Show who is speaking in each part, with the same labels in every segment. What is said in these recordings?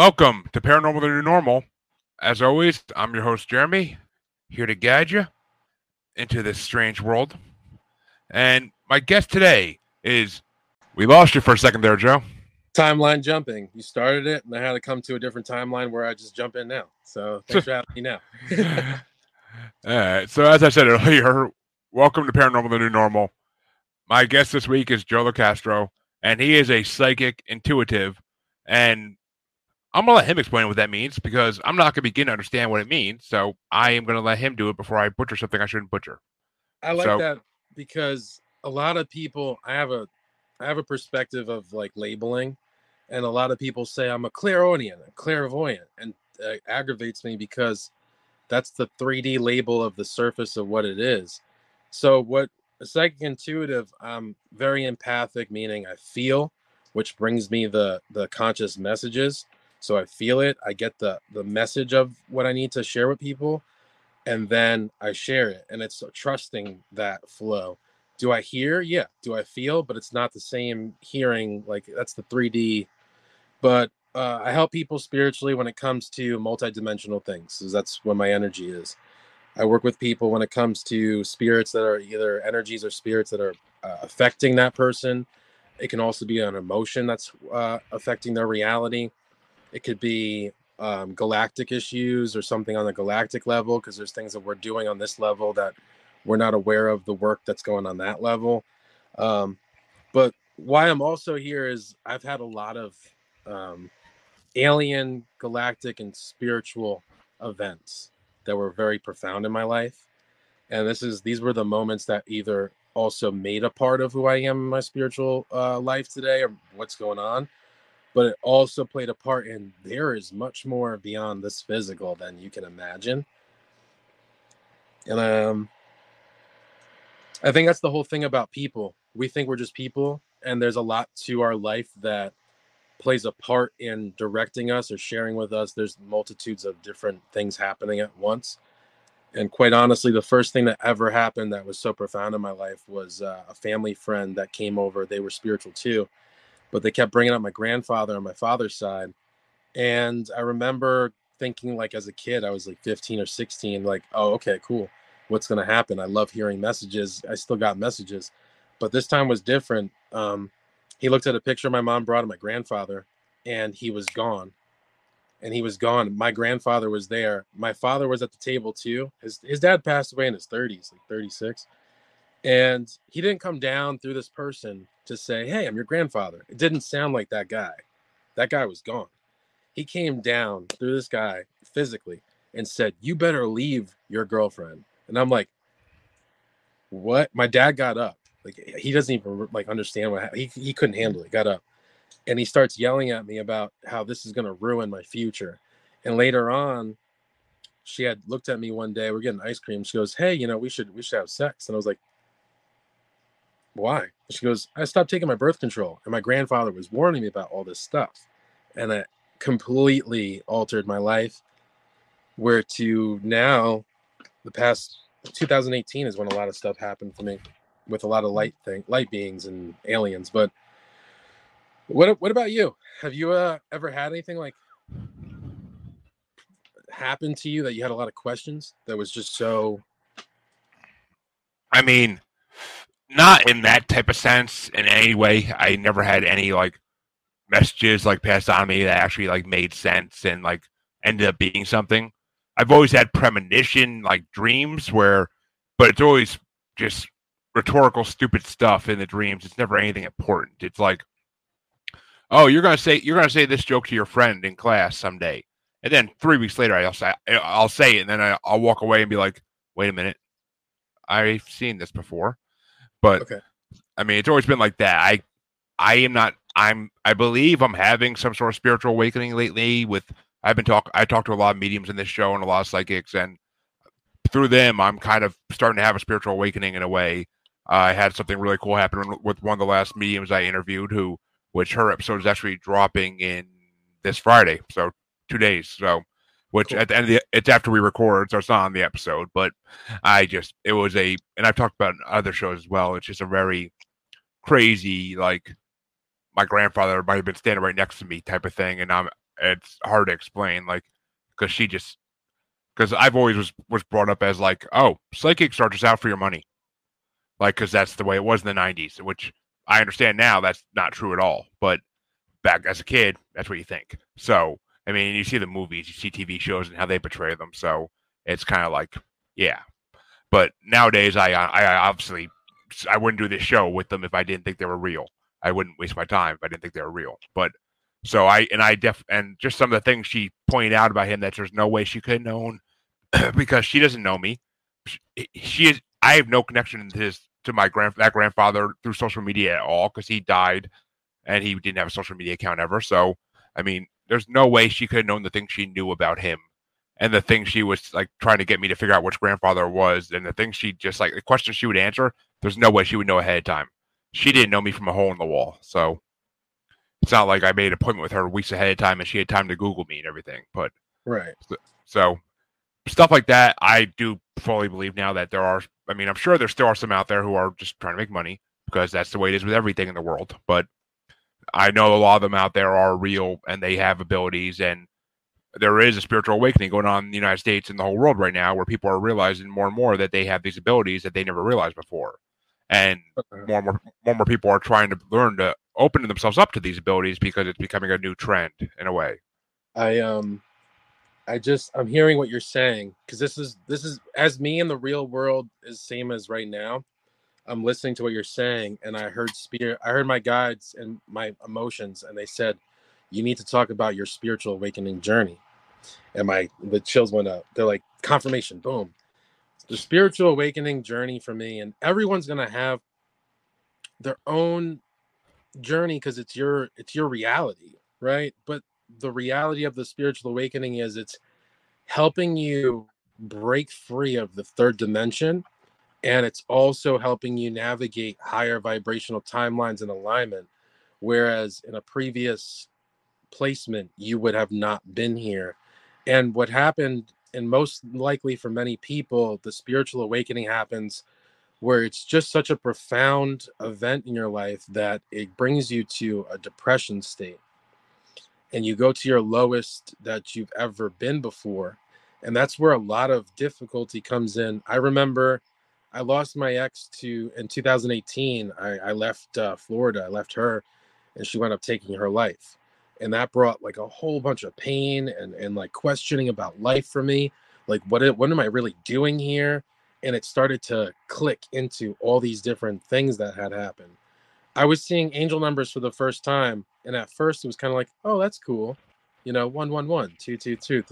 Speaker 1: Welcome to Paranormal the New Normal. As always, I'm your host, Jeremy, here to guide you into this strange world. And my guest today is we lost you for a second there, Joe.
Speaker 2: Timeline jumping. You started it, and I had to come to a different timeline where I just jump in now. So thanks for having me now.
Speaker 1: All right. So as I said earlier, welcome to Paranormal the New Normal. My guest this week is Joe LoCastro, and he is a psychic intuitive. And I'm gonna let him explain what that means because I'm not gonna begin to understand what it means. So I am gonna let him do it before I butcher something I shouldn't butcher.
Speaker 2: I like
Speaker 1: So-
Speaker 2: that because a lot of people I have a I have a perspective of like labeling, and a lot of people say I'm a clairaudient, a clairvoyant, and uh, aggravates me because that's the 3D label of the surface of what it is. So what a psychic intuitive, I'm very empathic, meaning I feel, which brings me the the conscious messages. So I feel it, I get the the message of what I need to share with people, and then I share it, and it's trusting that flow. Do I hear? Yeah. Do I feel? But it's not the same hearing. Like that's the 3D. But uh, I help people spiritually when it comes to multidimensional things. 'cause that's what my energy is. I work with people when it comes to spirits that are either energies or spirits that are uh, affecting that person. It can also be an emotion that's uh, affecting their reality. It could be um, galactic issues or something on the galactic level because there's things that we're doing on this level that we're not aware of the work that's going on that level. Um, but why I'm also here is I've had a lot of um, alien, galactic, and spiritual events that were very profound in my life. And this is these were the moments that either also made a part of who I am in my spiritual uh, life today or what's going on, but it also played a part in there is much more beyond this physical than you can imagine. And um, I think that's the whole thing about people. We think we're just people, and there's a lot to our life that plays a part in directing us or sharing with us. There's multitudes of different things happening at once. And quite honestly, the first thing that ever happened that was so profound in my life was uh, a family friend that came over. They were spiritual too, but they kept bringing up my grandfather on my father's side. And I remember thinking, like, as a kid, I was like 15 or 16, like, oh, okay, cool. What's going to happen? I love hearing messages. I still got messages, but this time was different. Um, he looked at a picture my mom brought of my grandfather, and he was gone and he was gone. My grandfather was there. My father was at the table too. His his dad passed away in his 30s, like 36. And he didn't come down through this person to say, "Hey, I'm your grandfather." It didn't sound like that guy. That guy was gone. He came down through this guy physically and said, "You better leave your girlfriend." And I'm like, "What?" My dad got up. Like he doesn't even like understand what he he couldn't handle it. Got up and he starts yelling at me about how this is going to ruin my future. And later on, she had looked at me one day. We're getting ice cream. She goes, "Hey, you know, we should we should have sex." And I was like, "Why?" She goes, "I stopped taking my birth control, and my grandfather was warning me about all this stuff, and it completely altered my life. Where to now, the past 2018 is when a lot of stuff happened for me, with a lot of light thing, light beings and aliens, but." What What about you? Have you uh, ever had anything like happen to you that you had a lot of questions that was just so?
Speaker 1: I mean, not in that type of sense in any way. I never had any like messages like passed on me that actually like made sense and like ended up being something. I've always had premonition like dreams where, but it's always just rhetorical stupid stuff in the dreams. It's never anything important. It's like, oh, you're gonna say you're gonna say this joke to your friend in class someday, and then three weeks later I'll say I'll say it, and then I, I'll walk away and be like, wait a minute, I've seen this before, but
Speaker 2: Okay.
Speaker 1: I mean it's always been like that. I I am not. I'm. I believe I'm having some sort of spiritual awakening lately. With I've been talk. I talked to a lot of mediums in this show and a lot of psychics, and through them, I'm kind of starting to have a spiritual awakening in a way. I had something really cool happen with one of the last mediums I interviewed, who, which her episode is actually dropping in this Friday, so two days. So, which
Speaker 2: Cool.
Speaker 1: at the end of the, it's after we record, so it's not on the episode. But I just, it was a, and I've talked about other shows as well. It's just a very crazy, like my grandfather might have been standing right next to me type of thing, and I'm it's hard to explain, like because she just because I've always was was brought up as like, oh, psychics are just out for your money, like because that's the way it was in the '90s, which I understand now that's not true at all, but back as a kid, that's what you think. So I mean, you see the movies, you see TV shows, and how they portray them, so it's kind of like, yeah. But nowadays, I I obviously I wouldn't do this show with them if I didn't think they were real. I wouldn't waste my time if I didn't think they were real. But so I and I def and just some of the things she pointed out about him that there's no way she could have known because she doesn't know me. She, she is. I have no connection to his to my grand that grandfather through social media at all because he died and he didn't have a social media account ever. So I mean, there's no way she could have known the things she knew about him and the things she was like trying to get me to figure out which grandfather was and the things she just like the questions she would answer. There's no way she would know ahead of time. She didn't know me from a hole in the wall. So it's not like I made an appointment with her weeks ahead of time and she had time to Google me and everything. But
Speaker 2: right.
Speaker 1: So stuff like that, I do fully believe now that there are. I mean, I'm sure there still are some out there who are just trying to make money because that's the way it is with everything in the world. But I know a lot of them out there are real and they have abilities and there is a spiritual awakening going on in the United States and the whole world right now where people are realizing more and more that they have these abilities that they never realized before. And more and more, more and more people are trying to learn to open themselves up to these abilities because it's becoming a new trend in a way.
Speaker 2: I um I just I'm hearing what you're saying because this is this is as me in the real world is same as right now. I'm listening to what you're saying and I heard spirit I heard my guides and my emotions and they said you need to talk about your spiritual awakening journey. And my the chills went up. They're like confirmation, boom. The spiritual awakening journey for me, and everyone's gonna have their own journey because it's your it's your reality, right? But the reality of the spiritual awakening is it's helping you break free of the third dimension and it's also helping you navigate higher vibrational timelines and alignment whereas in a previous placement you would have not been here. And what happened and most likely for many people the spiritual awakening happens where it's just such a profound event in your life that it brings you to a depression state. And you go to your lowest that you've ever been before and that's where a lot of difficulty comes in. I remember i lost my ex to in 2018 i, I left uh, florida i left her and she wound up taking her life. And that brought like a whole bunch of pain and and like questioning about life for me like what what am i really doing here? And it started to click into all these different things that had happened. I was seeing angel numbers for the first time and at first it was kind of like oh that's cool. You know one one one two two two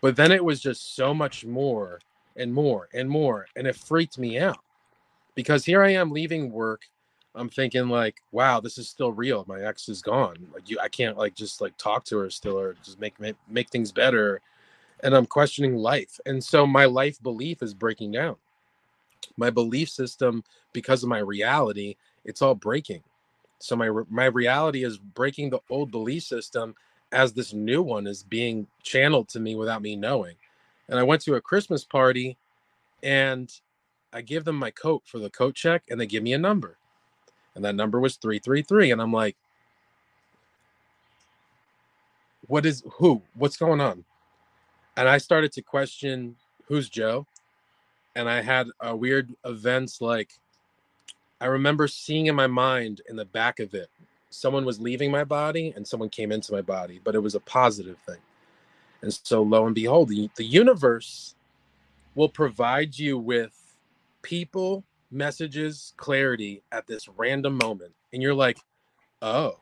Speaker 2: but then it was just so much more and more and more and it freaked me out because here i am leaving work I'm thinking like, wow, this is still real. My ex is gone. Like you, I can't like just like talk to her still or just make make, make things better. And I'm questioning life. And so my life belief is breaking down. My belief system, because of my reality, it's all breaking. So my my reality is breaking the old belief system as this new one is being channeled to me without me knowing. And I went to a Christmas party and I give them my coat for the coat check and they give me a number. And that number was 333 and i'm like what is who what's going on? And i started to question who's joe? And i had a weird events like i remember seeing in my mind in the back of it someone was leaving my body and someone came into my body but it was a positive thing and so lo and behold the, the universe will provide you with people messages clarity at this random moment. And you're like oh.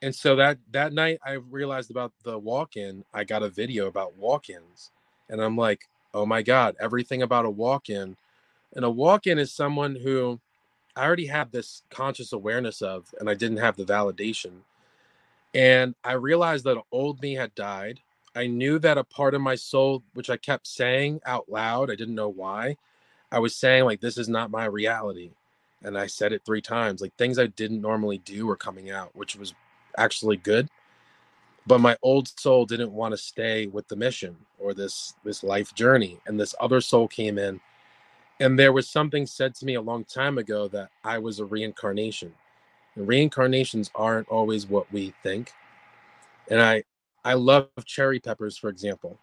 Speaker 2: And so that that night i realized about the walk-in i got a video about walk-ins. And i'm like oh my god everything about a walk-in. And a walk-in is someone who i already have this conscious awareness of and i didn't have the validation. And i realized that old me had died i knew that a part of my soul which i kept saying out loud i didn't know why I was saying like this is not my reality. And I said it three times. Like things I didn't normally do were coming out, which was actually good. But my old soul didn't want to stay with the mission or this this life journey. And this other soul came in. And there was something said to me a long time ago that I was a reincarnation. And reincarnations aren't always what we think. And I I love cherry peppers, for example,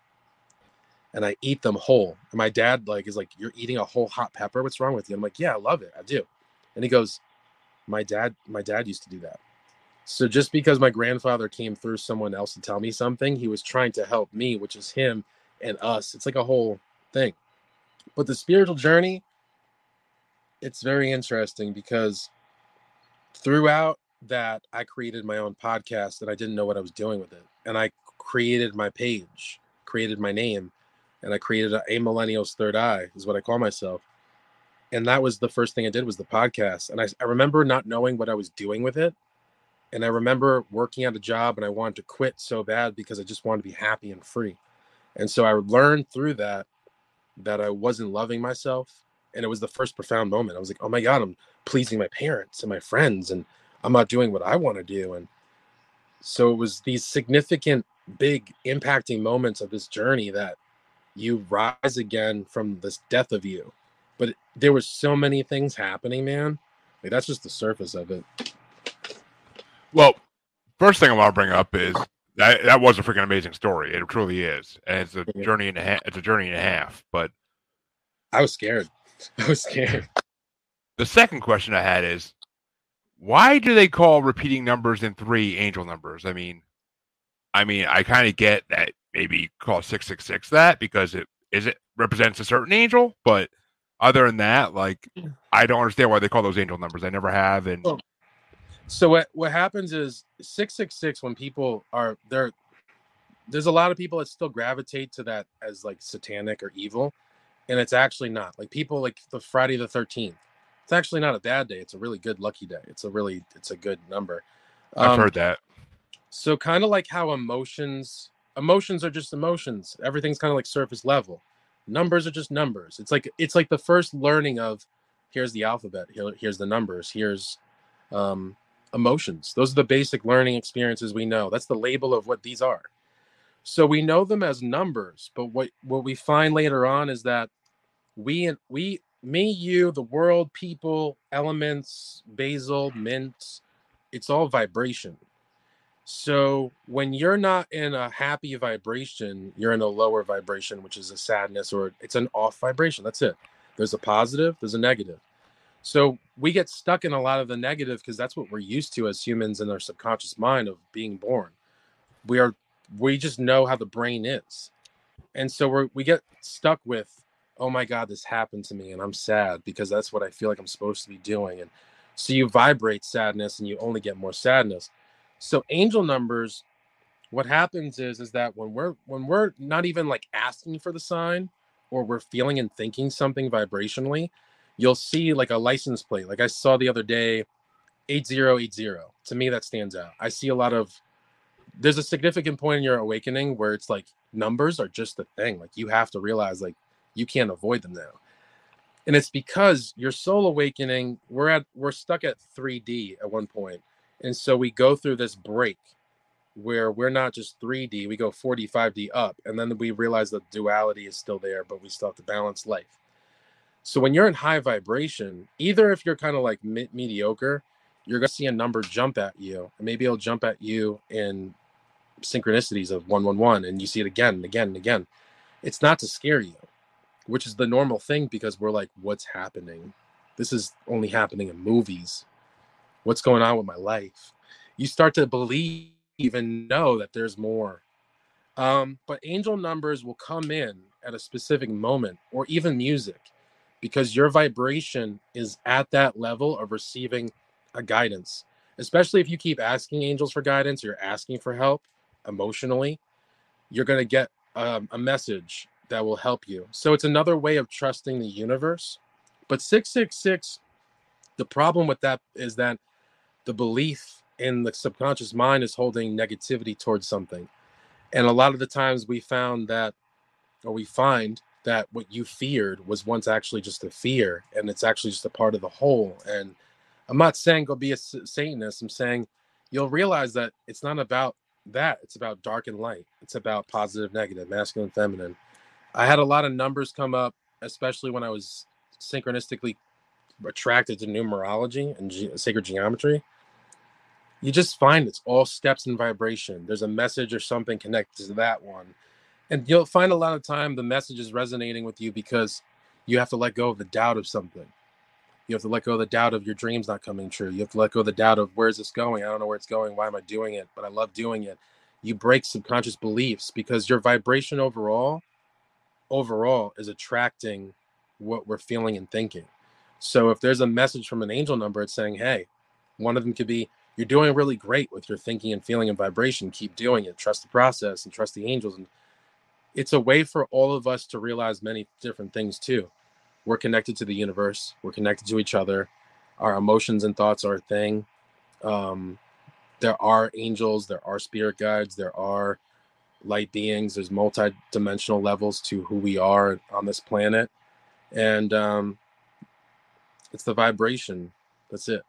Speaker 2: and I eat them whole. And my dad like is like, "You're eating a whole hot pepper? What's wrong with you?" I'm like, "Yeah, I love it. I do." And he goes, "My dad, my dad used to do that." So just because my grandfather came through someone else to tell me something, he was trying to help me, which is him and us. It's like a whole thing. But the spiritual journey, it's very interesting because throughout that I created my own podcast and I didn't know what I was doing with it. And I created my page, created my name, and I created a, a millennial's third eye, is what I call myself. And that was the first thing I did was the podcast. And I, I remember not knowing what I was doing with it and I remember working at a job and I wanted to quit so bad because I just wanted to be happy and free. And so I learned through that that I wasn't loving myself. And it was the first profound moment. I was like, oh my God, I'm pleasing my parents and my friends, and I'm not doing what I want to do. And so it was these significant, big, impacting moments of this journey that you rise again from this death of you. But there were so many things happening, man. Like that's just the surface of it.
Speaker 1: Well, first thing I want to bring up is that that was a freaking amazing story. It truly is, and it's a journey and a half. It's a journey and a half. But
Speaker 2: I was scared. I was scared.
Speaker 1: The second question I had is, why do they call repeating numbers in three angel numbers? I mean, I mean, I kind of get that maybe call six six six that because it is it represents a certain angel, but other than that, like I don't understand why they call those angel numbers. I never have, and
Speaker 2: so what what happens is 666 when people are there there's a lot of people that still gravitate to that as like satanic or evil and it's actually not. Like people like the Friday the 13th. It's actually not a bad day. It's a really good lucky day. It's a really it's a good number.
Speaker 1: Um, I've heard that.
Speaker 2: So kind of like how emotions emotions are just emotions. Everything's kind of like surface level. Numbers are just numbers. It's like it's like the first learning of here's the alphabet. Here, here's the numbers. Here's um emotions. Those are the basic learning experiences we know. That's the label of what these are. So we know them as numbers, but what what we find later on is that we we me you the world people elements basil mint it's all vibration so when you're not in a happy vibration you're in a lower vibration which is a sadness or it's an off vibration that's it there's a positive there's a negative so we get stuck in a lot of the negative because that's what we're used to as humans in our subconscious mind of being born. We are we just know how the brain is. And so we we get stuck with, oh my God, this happened to me and I'm sad because that's what I feel like I'm supposed to be doing. And so you vibrate sadness and you only get more sadness. So angel numbers, what happens is is that when we're when we're not even like asking for the sign or we're feeling and thinking something vibrationally, you'll see like a license plate. Like I saw the other day, 8080. To me, that stands out. I see a lot of there's a significant point in your awakening where it's like numbers are just a thing. Like you have to realize like you can't avoid them now. And it's because your soul awakening, we're at we're stuck at 3D at one point. And so we go through this break where we're not just 3D, we go 45D up. And then we realize that duality is still there, but we still have to balance life. So when you're in high vibration, either if you're kind of like me- mediocre, you're gonna see a number jump at you, and maybe it'll jump at you in synchronicities of one one one, and you see it again and again and again. It's not to scare you, which is the normal thing because we're like, what's happening? This is only happening in movies. What's going on with my life? You start to believe and know that there's more. Um, but angel numbers will come in at a specific moment, or even music because your vibration is at that level of receiving a guidance. Especially if you keep asking angels for guidance, you're asking for help emotionally, you're going to get um, a message that will help you. So it's another way of trusting the universe. But 666, the problem with that is that the belief in the subconscious mind is holding negativity towards something. And a lot of the times we found that, or we find that what you feared was once actually just a fear and it's actually just a part of the whole and i'm not saying go be a satanist i'm saying you'll realize that it's not about that it's about dark and light it's about positive negative masculine feminine i had a lot of numbers come up especially when i was synchronistically attracted to numerology and ge- sacred geometry you just find it's all steps and vibration. There's a message or something connected to that one. And you'll find a lot of time the message is resonating with you because you have to let go of the doubt of something. You have to let go of the doubt of your dreams not coming true. You have to let go of the doubt of where's this going? I don't know where it's going. Why am I doing it? But I love doing it. You break subconscious beliefs because your vibration overall, overall, is attracting what we're feeling and thinking. So if there's a message from an angel number, it's saying, hey, one of them could be, you're doing really great with your thinking and feeling and vibration. Keep doing it. Trust the process and trust the angels. And it's a way for all of us to realize many different things too. We're connected to the universe. We're connected to each other. Our emotions and thoughts are a thing. Um, there are angels. There are spirit guides. There are light beings. There's multi-dimensional levels to who we are on this planet, and um, it's the vibration. That's it.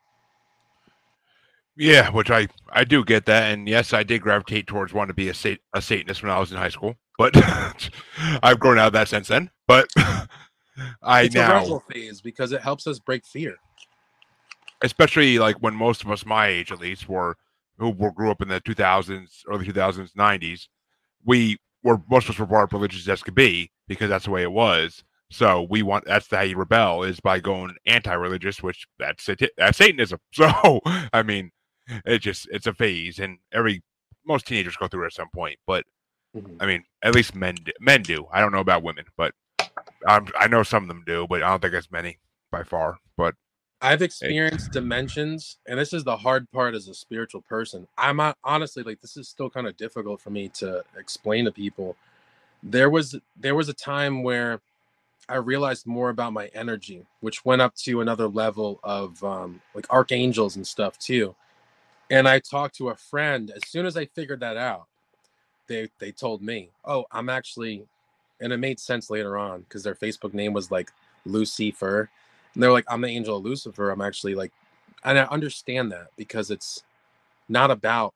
Speaker 1: Yeah, which I I do get that, and yes, I did gravitate towards wanting to be a sat- a Satanist when I was in high school, but I've grown out of that since then. But I
Speaker 2: it's
Speaker 1: now
Speaker 2: a phase because it helps us break fear.
Speaker 1: especially like when most of us my age at least were who were, grew up in the 2000s early 2000s 90s we were most of us were brought up religious as could be because that's the way it was. So we want that's how you rebel is by going anti-religious which that's it that's satanism. So i mean it just it's a phase and every most teenagers go through it at some point but
Speaker 2: Mhm.
Speaker 1: i mean at least men do, men do. I don't know about women but um, i know some of them do but i don't think as many by far but
Speaker 2: I've experienced dimensions, and this is the hard part as a spiritual person. I'm not, honestly like this is still kind of difficult for me to explain to people. There was there was a time where I realized more about my energy, which went up to another level of um, like archangels and stuff too. And I talked to a friend as soon as I figured that out. They they told me, "Oh, I'm actually," and it made sense later on because their Facebook name was like Lucifer. And they're like, I'm the angel of Lucifer. I'm actually like, and I understand that because it's not about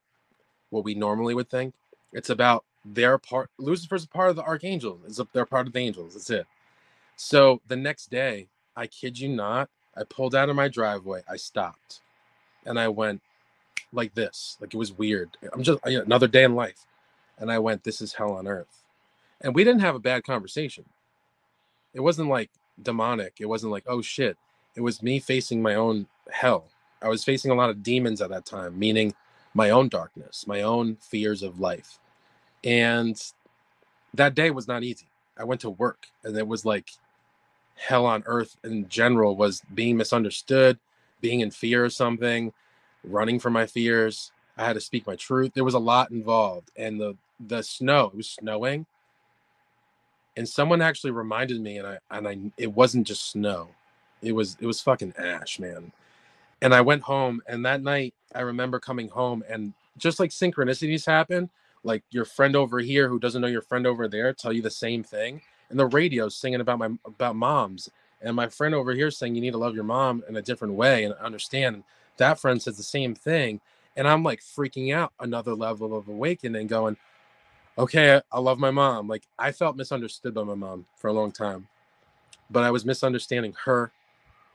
Speaker 2: what we normally would think. It's about their part. Lucifer's a part of the archangel. It's a, they're part of the angels. That's it. So the next day, I kid you not, I pulled out of my driveway. I stopped, and I went like this. Like it was weird. I'm just yeah, another day in life, and I went, "This is hell on earth," and we didn't have a bad conversation. It wasn't like demonic. It wasn't like, oh shit. It was me facing my own hell. I was facing a lot of demons at that time, meaning my own darkness, my own fears of life. And that day was not easy. I went to work and it was like hell on earth in general was being misunderstood, being in fear of something, running from my fears. I had to speak my truth. There was a lot involved. And the the snow, it was snowing and someone actually reminded me and i and i it wasn't just snow it was it was fucking ash man. And i went home and that night i remember coming home and just like synchronicities happen like your friend over here who doesn't know your friend over there tell you the same thing and the radio singing about my about moms and my friend over here saying you need to love your mom in a different way and understand and that friend says the same thing and i'm like freaking out another level of awakening going okay, I, love my mom. Like I felt misunderstood by my mom for a long time, but I was misunderstanding her,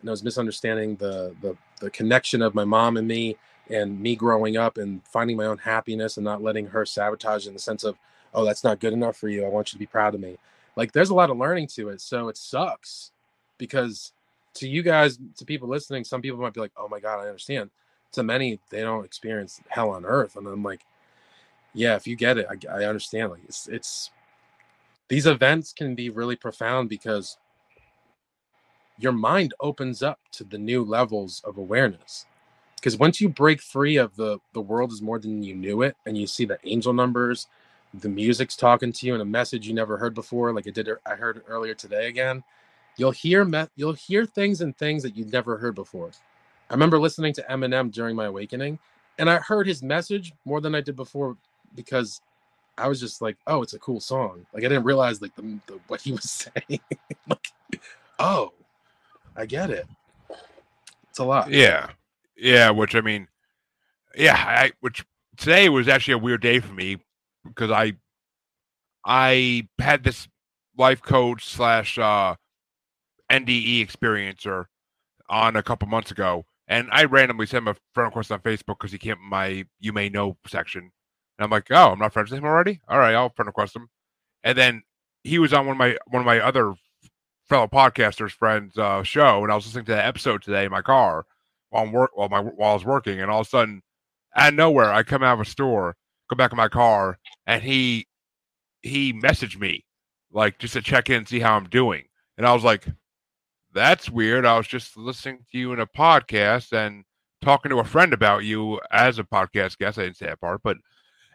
Speaker 2: and I was misunderstanding the the the connection of my mom and me, and me growing up and finding my own happiness and not letting her sabotage in the sense of, oh, that's not good enough for you. I want you to be proud of me. Like there's a lot of learning to it, so it sucks because to you guys, to people listening, some people might be like, oh my god, I understand. To many, they don't experience hell on earth, and I'm like yeah if you get it i, I understand like it's it's these events can be really profound because your mind opens up to the new levels of awareness. Because once you break free of the the world is more than you knew it and you see the angel numbers the music's talking to you and a message you never heard before like it did i heard earlier today again you'll hear me- you'll hear things and things that you've never heard before. I remember listening to eminem during my awakening and i heard his message more than i did before because I was just like, oh, it's a cool song. Like I didn't realize like the, the what he was saying. like, oh, I get it. It's a lot.
Speaker 1: Yeah, yeah. Which I mean, yeah. I which today was actually a weird day for me because I I had this life coach slash uh, NDE experiencer on a couple months ago, And I randomly sent him a friend request on Facebook because he came my you may know section. And I'm like, oh, I'm not friends with him already. All right, I'll friend request him. And then he was on one of my one of my other fellow podcasters friends uh, show, and I was listening to that episode today in my car while I'm work while my while I was working, and all of a sudden, out of nowhere, I come out of a store, go back in my car, and he he messaged me like just to check in see how I'm doing, and I was like, that's weird. I was just listening to you in a podcast and talking to a friend about you as a podcast guest. I didn't say that part, but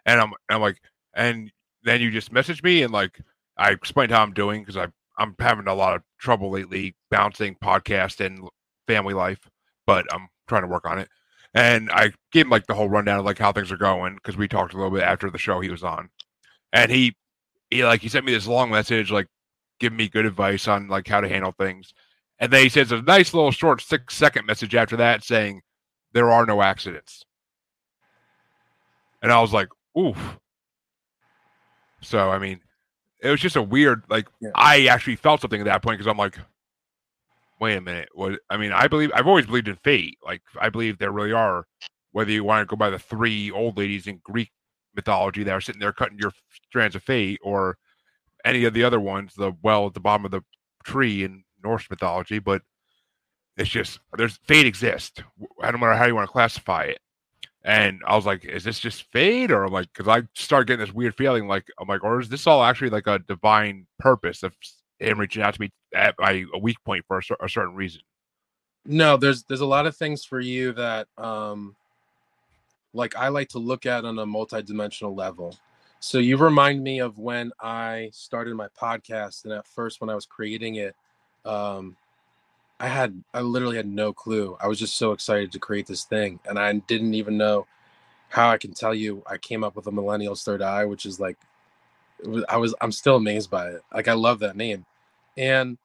Speaker 1: and I'm I'm like, and then you just message me and like I explained how I'm doing because I I'm having a lot of trouble lately bouncing podcast and family life, but I'm trying to work on it. And I gave him like the whole rundown of like how things are going because we talked a little bit after the show he was on, and he he like he sent me this long message like giving me good advice on like how to handle things, and then he sends a nice little short six second message after that saying there are no accidents, and I was like, oof. So I mean, it was just a weird like yeah. I actually felt something at that point because I'm like, wait a minute. What I mean, I believe I've always believed in fate. Like I believe there really are, whether you want to go by the three old ladies in Greek mythology that are sitting there cutting your strands of fate, or any of the other ones, the well at the bottom of the tree in Norse mythology, but it's just there's fate exists. I don't matter how you want to classify it. And I was like, is this just fate? Or I'm like, because I started getting this weird feeling like, I'm like, or is this all actually like a divine purpose of him reaching out to me at my a weak point for a, a certain reason?
Speaker 2: No, there's there's a lot of things for you that um like I like to look at on a multidimensional level. So you remind me of when I started my podcast and at first when I was creating it um I had I literally had no clue. I was just so excited to create this thing, and I didn't even know how I can tell you I came up with a millennial's third eye, which is like I was I'm still amazed by it. Like I love that name, and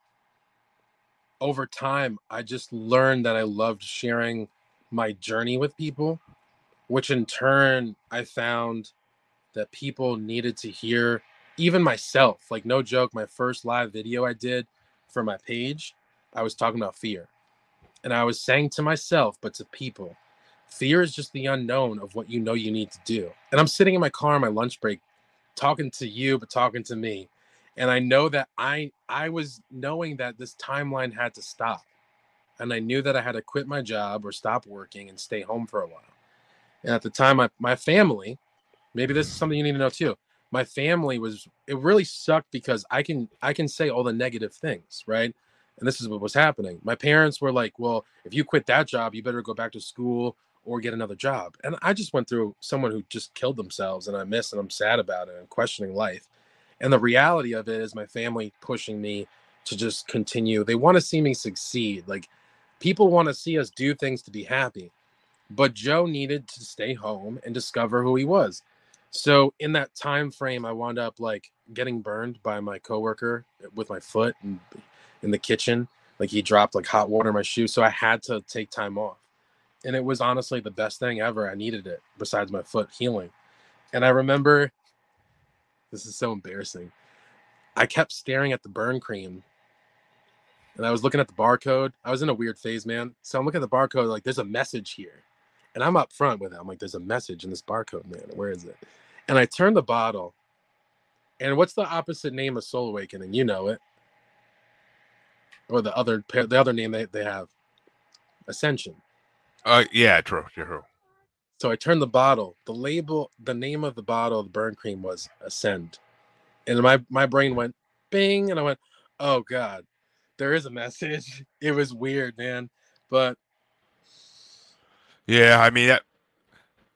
Speaker 2: over time I just learned that I loved sharing my journey with people, which in turn I found that people needed to hear. Even myself, like no joke, my first live video I did for my page I was talking about fear. And I was saying to myself, but to people, fear is just the unknown of what you know you need to do. And I'm sitting in my car on my lunch break talking to you, but talking to me. And I know that I I was knowing that this timeline had to stop. And I knew that I had to quit my job or stop working and stay home for a while. And at the time, my, my family, maybe this is something you need to know too. My family was it really sucked because I can I can say all the negative things, right? And this is what was happening. My parents were like, "Well, if you quit that job, you better go back to school or get another job." And I just went through someone who just killed themselves, and I miss and I'm sad about it and questioning life. And the reality of it is, my family pushing me to just continue. They want to see me succeed. Like people want to see us do things to be happy, but Joe needed to stay home and discover who he was. So in that time frame, I wound up like getting burned by my coworker eh, with my foot and in the kitchen. Like he dropped like hot water in my shoe. So I had to take time off. And it was honestly the best thing ever. I needed it besides my foot healing. And I remember this is so embarrassing. I kept staring at the burn cream and I was looking at the barcode. I was in a weird phase, man. So I'm looking at the barcode, like there's a message here. And I'm up front with it. I'm like, there's a message in this barcode, man. Where is it? And I turned the bottle. And what's the opposite name of Soul Awakening? You know it or the other the other name they, they have. Ascension.
Speaker 1: Uh yeah true true.
Speaker 2: So i turned the bottle the label the name of the bottle of the burn cream was ascend. And my my brain went bing and i went oh god there is a message. It was weird man. But
Speaker 1: yeah i mean that,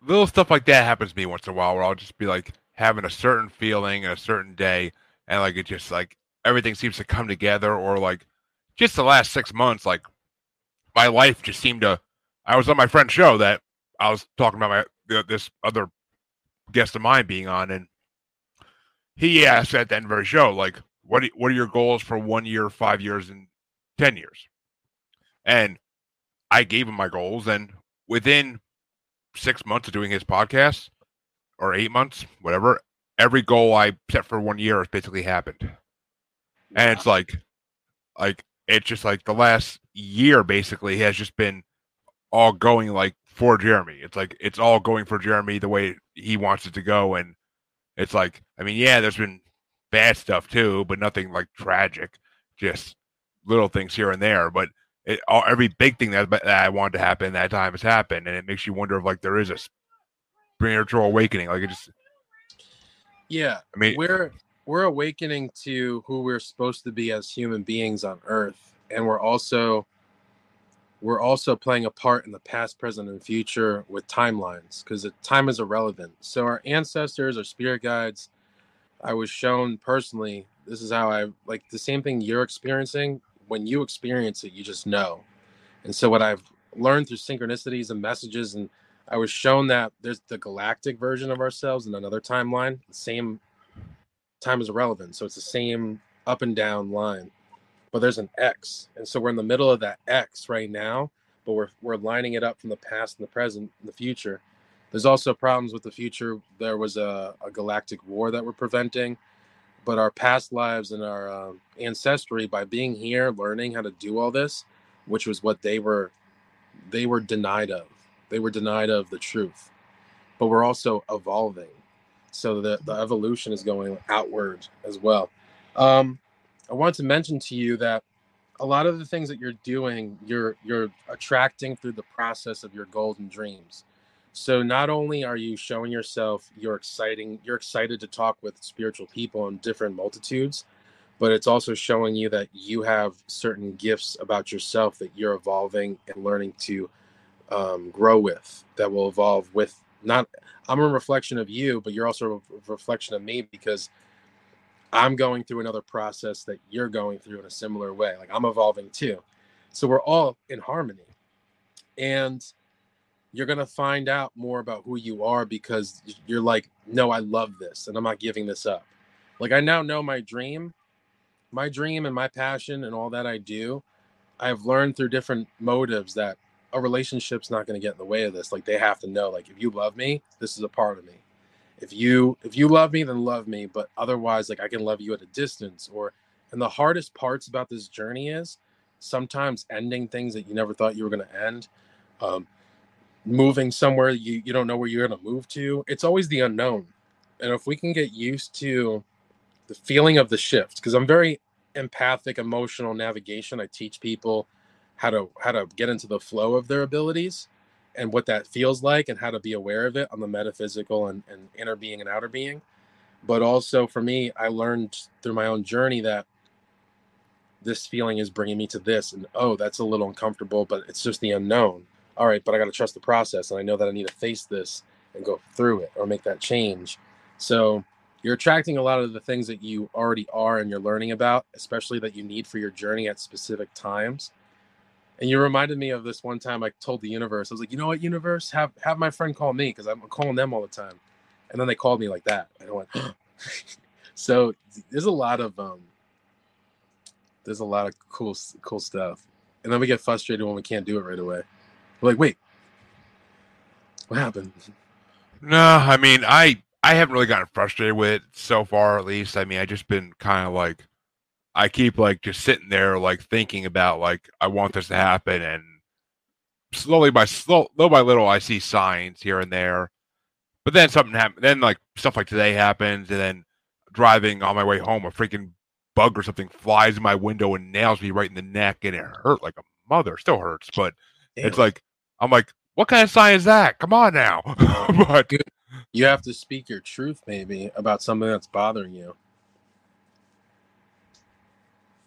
Speaker 1: little stuff like that happens to me once in a while where i'll just be like having a certain feeling a certain day and like it just like everything seems to come together or like just the last six months, like my life just seemed to. I was on my friend's show that I was talking about my this other guest of mine being on, and he asked at the end of our show, like, "What what are your goals for one year, five years, and ten years?" And I gave him my goals, and within six months of doing his podcast, or eight months, whatever, every goal I set for one year has basically happened. And it's like, like it's just like the last year basically has just been all going like for Jeremy. It's like it's all going for Jeremy the way he wants it to go, and it's like I mean, yeah, there's been bad stuff too, but nothing like tragic, just little things here and there. But it, all, every big thing that, that I wanted to happen that time has happened, and it makes you wonder if like there is a spiritual awakening. Like it just,
Speaker 2: yeah.
Speaker 1: I mean,
Speaker 2: we're we're awakening to who we're supposed to be as human beings on Earth, and we're also we're also playing a part in the past, present, and future with timelines because time is irrelevant. So our ancestors, our spirit guides, I was shown personally. This is how I like the same thing you're experiencing. When you experience it, you just know. And so what I've learned through synchronicities and messages, and I was shown that there's the galactic version of ourselves in another timeline. Same time is irrelevant, so it's the same up and down line but there's an X. And so we're in the middle of that X right now, but we're we're lining it up from the past and the present and the future. There's also problems with the future. There was a, a galactic war that we're preventing, but our past lives and our um, ancestry, by being here, learning how to do all this, which was what they were, they were denied of. They were denied of the truth, but we're also evolving. So the, the evolution is going outward as well. Um, I want to mention to you that a lot of the things that you're doing, you're you're attracting through the process of your golden dreams. So not only are you showing yourself you're exciting, you're excited to talk with spiritual people in different multitudes, but it's also showing you that you have certain gifts about yourself that you're evolving and learning to um, grow with that will evolve with not i'm a reflection of you but you're also a reflection of me because I'm going through another process that you're going through in a similar way. Like I'm evolving too. So we're all in harmony. And you're going to find out more about who you are because you're like, no, I love this and I'm not giving this up. Like I now know my dream, my dream and my passion and all that I do. I've learned through different motives that a relationship's not going to get in the way of this. Like they have to know, like, if you love me, this is a part of me if you if you love me then love me but otherwise like i can love you at a distance or and the hardest parts about this journey is sometimes ending things that you never thought you were going to end um, moving somewhere you, you don't know where you're going to move to it's always the unknown and if we can get used to the feeling of the shift because i'm very empathic emotional navigation i teach people how to how to get into the flow of their abilities and what that feels like and how to be aware of it on the metaphysical and, and inner being and outer being. But also for me, I learned through my own journey that this feeling is bringing me to this. And oh, that's a little uncomfortable, but it's just the unknown. All right, but I got to trust the process. And I know that I need to face this and go through it or make that change. So you're attracting a lot of the things that you already are and you're learning about, especially that you need for your journey at specific times. And you reminded me of this one time I told the universe, I was like, you know what, universe, have have my friend call me because I'm calling them all the time. And then they called me like that. And I went, so there's a lot of um there's a lot of cool cool stuff. And then we get frustrated when we can't do it right away. We're like, wait, what happened?
Speaker 1: No, I mean I I haven't really gotten frustrated with it so far at least. I mean I just been kind of like I keep like just sitting there like thinking about like I want this to happen and slowly by slow little by little I see signs here and there. But then something happens then like stuff like today happens and then driving on my way home a freaking bug or something flies in my window and nails me right in the neck and it hurt like a mother. Still hurts, but Damn. it's like I'm like, what kind of sign is that? Come on now. but
Speaker 2: you have to speak your truth maybe about something that's bothering you.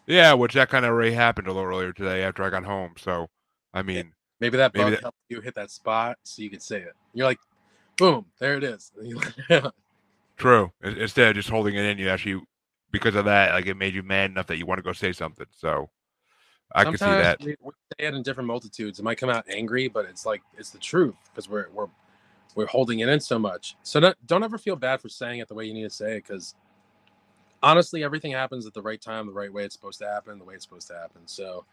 Speaker 1: Yeah, which that kind of already happened a little earlier today after I got home. So, I mean,
Speaker 2: maybe that bug maybe that... helped you hit that spot so you could say it. You're like, boom, there it is.
Speaker 1: True. Instead of just holding it in, you actually, because of that, like it made you mad enough that you want to go say something. So, I can see that. We,
Speaker 2: we say it in different multitudes. It might come out angry, but it's like it's the truth because we're we're we're holding it in so much. So don't don't ever feel bad for saying it the way you need to say it because honestly, everything happens at the right time, the right way it's supposed to happen, the way it's supposed to happen. So,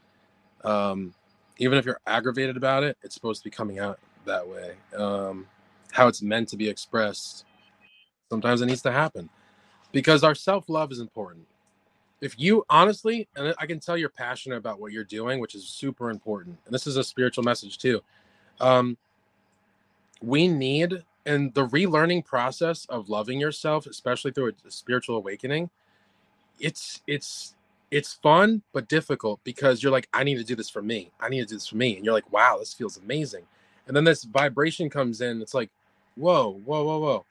Speaker 2: um, even if you're aggravated about it, it's supposed to be coming out that way. Um, how it's meant to be expressed. Sometimes it needs to happen because our self love is important. If you honestly, and I can tell you're passionate about what you're doing, which is super important, and this is a spiritual message too. Um, we need and the relearning process of loving yourself, especially through a spiritual awakening, it's it's it's fun but difficult because you're like, I need to do this for me. I need to do this for me, and you're like, wow, this feels amazing. And then this vibration comes in. It's like, whoa, whoa, whoa, whoa,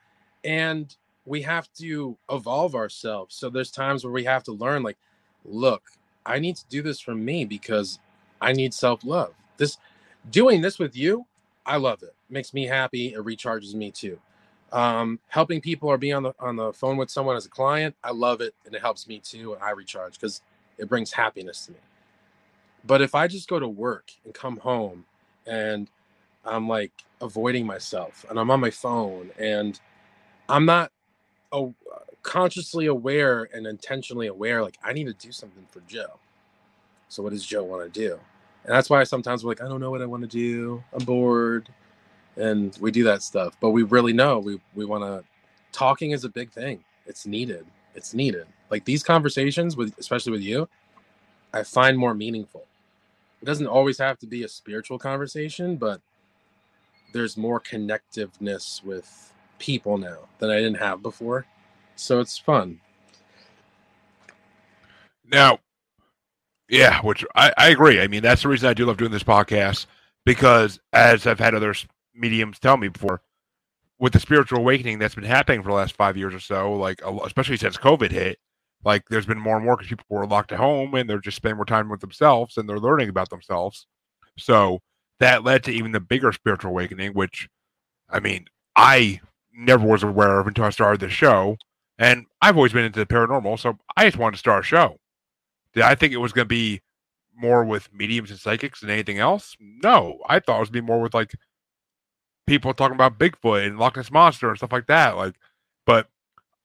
Speaker 2: and we have to evolve ourselves. So there's times where we have to learn, like, look, I need to do this for me because I need self love. This doing this with you, I love it. Makes me happy. It recharges me too. Um, helping people or being on the on the phone with someone as a client, I love it, and it helps me too, and I recharge because it brings happiness to me. But if I just go to work and come home and I'm like avoiding myself and I'm on my phone and I'm not oh, consciously aware and intentionally aware, like I need to do something for Joe. So what does Joe want to do? And that's why I sometimes we're like, I don't know what I want to do. I'm bored. And we do that stuff. But we really know we, we want to, talking is a big thing. It's needed. It's needed. Like these conversations with, especially with you, I find more meaningful. It doesn't always have to be a spiritual conversation, but there's more connectiveness with people now than I didn't have before. So it's fun.
Speaker 1: Now, yeah, which I, I agree. I mean, that's the reason I do love doing this podcast because, as I've had other mediums tell me before, with the spiritual awakening that's been happening for the last five years or so, like especially since COVID hit, like there's been more and more because people were locked at home and they're just spending more time with themselves and they're learning about themselves. So that led to even the bigger spiritual awakening, which, I mean, I never was aware of until I started the show. And I've always been into the paranormal, so I just wanted to start a show. Did I think it was going to be more with mediums and psychics than anything else? No, I thought it was be more with like people talking about Bigfoot and Loch Ness monster and stuff like that. Like, but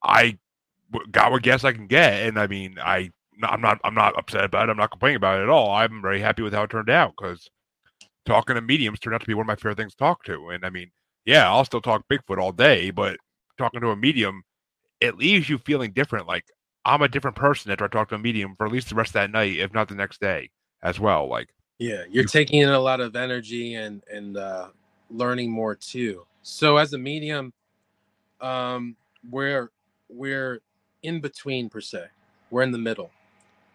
Speaker 1: I got what guess I can get, and I mean, I I'm not I'm not upset about it. I'm not complaining about it at all. I'm very happy with how it turned out because talking to mediums turned out to be one of my favorite things to talk to. And I mean, yeah, I'll still talk Bigfoot all day, but talking to a medium, it leaves you feeling different. Like I'm a different person after I talk to a medium for at least the rest of that night, if not the next day as well. Like,
Speaker 2: yeah, you're you, taking in a lot of energy and and uh, learning more too. So as a medium, um, we're we're in between per se. We're in the middle.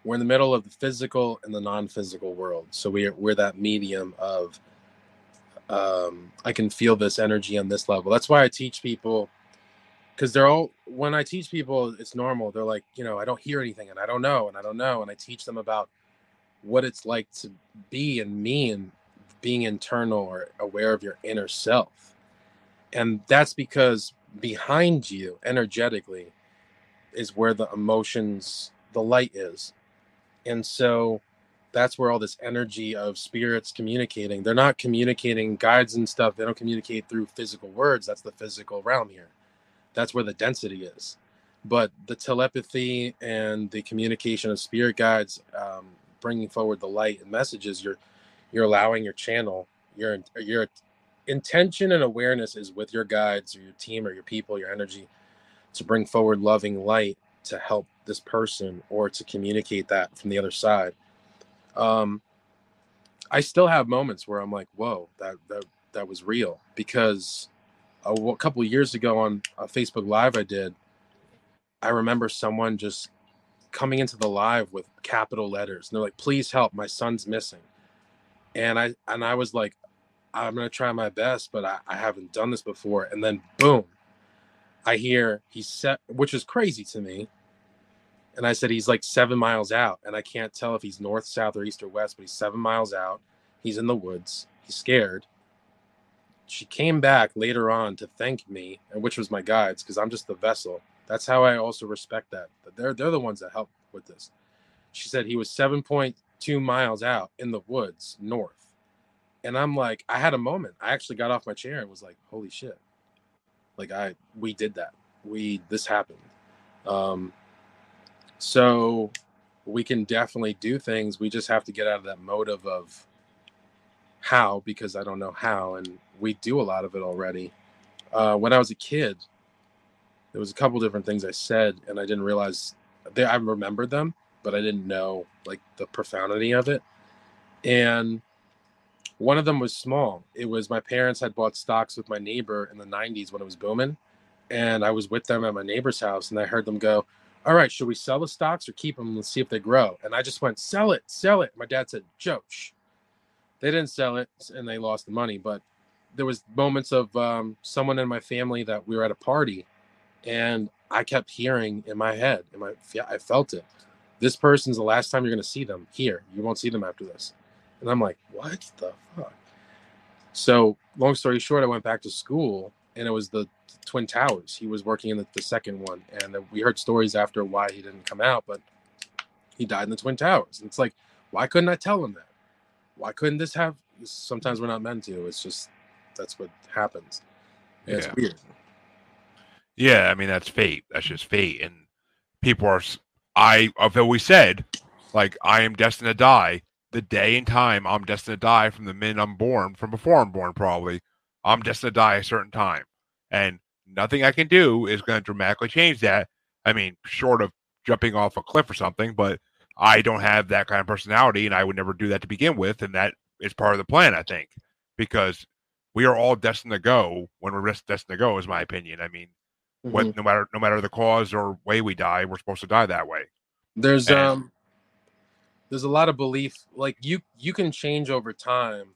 Speaker 2: We're in the middle of the physical and the non-physical world. So we're we're that medium of um, I can feel this energy on this level. That's why I teach people because they're all when I teach people, it's normal. They're like, you know, I don't hear anything and I don't know and I don't know. And I teach them about what it's like to be and me and being internal or aware of your inner self. And that's because behind you, energetically, is where the emotions, the light is. And so that's where all this energy of spirits communicating. They're not communicating guides and stuff. They don't communicate through physical words. That's the physical realm here that's where the density is but the telepathy and the communication of spirit guides um, bringing forward the light and messages you're you're allowing your channel your your intention and awareness is with your guides or your team or your people your energy to bring forward loving light to help this person or to communicate that from the other side um i still have moments where i'm like whoa that that that was real because a, a couple years ago on a Facebook Live I did, I remember someone just coming into the live with capital letters. And they're like, please help, my son's missing. And I and I was like, I'm gonna try my best, but I, I haven't done this before. And then boom, I hear he's set, which is crazy to me. And I said he's like seven miles out, and I can't tell if he's north, south, or east or west, but he's seven miles out. He's in the woods. He's scared she came back later on to thank me, and which was my guides, because I'm just the vessel. That's how I also respect that. That they're they're the ones that help with this. She said he was 7.2 miles out in the woods north. And I'm like, I had a moment. I actually got off my chair and was like, holy shit. Like I we did that. We this happened. Um so we can definitely do things. We just have to get out of that motive of how because I don't know how, and we do a lot of it already. Uh, when I was a kid, there was a couple different things I said, and I didn't realize they, I remembered them, but I didn't know like the profundity of it. And One of them was small. It was my parents had bought stocks with my neighbor in the 90s when it was booming. And I was with them at my neighbor's house and I heard them go, All right, should we sell the stocks or keep them and see if they grow? And I just went, Sell it, sell it. My dad said, Josh. They didn't sell it and they lost the money. But there was moments of um, someone in my family that we were at a party and I kept hearing in my head, in my I felt it. This person's the last time you're going to see them here. You won't see them after this. And I'm like, what the fuck? So, long story short, I went back to school and it was the Twin Towers. He was working in the, the second one. And we heard stories after why he didn't come out, but he died in the Twin Towers. And it's like, why couldn't I tell him that? Why couldn't this have? Sometimes we're not meant to. It's just, that's what happens. Yeah. It's weird.
Speaker 1: Yeah, I mean that's fate. That's just fate, and people are. I I've always said, like I am destined to die the day and time I'm destined to die from the minute I'm born, from before I'm born, probably. I'm destined to die a certain time. And nothing I can do is going to dramatically change that. I mean, short of jumping off a cliff or something, but I don't have that kind of personality and I would never do that to begin with. And that is part of the plan, I think, because we are all destined to go when we're destined to go, is my opinion. I mean, mm-hmm. what, no matter no matter the cause or way we die, we're supposed to die that way.
Speaker 2: There's and, um there's a lot of belief like you you can change over time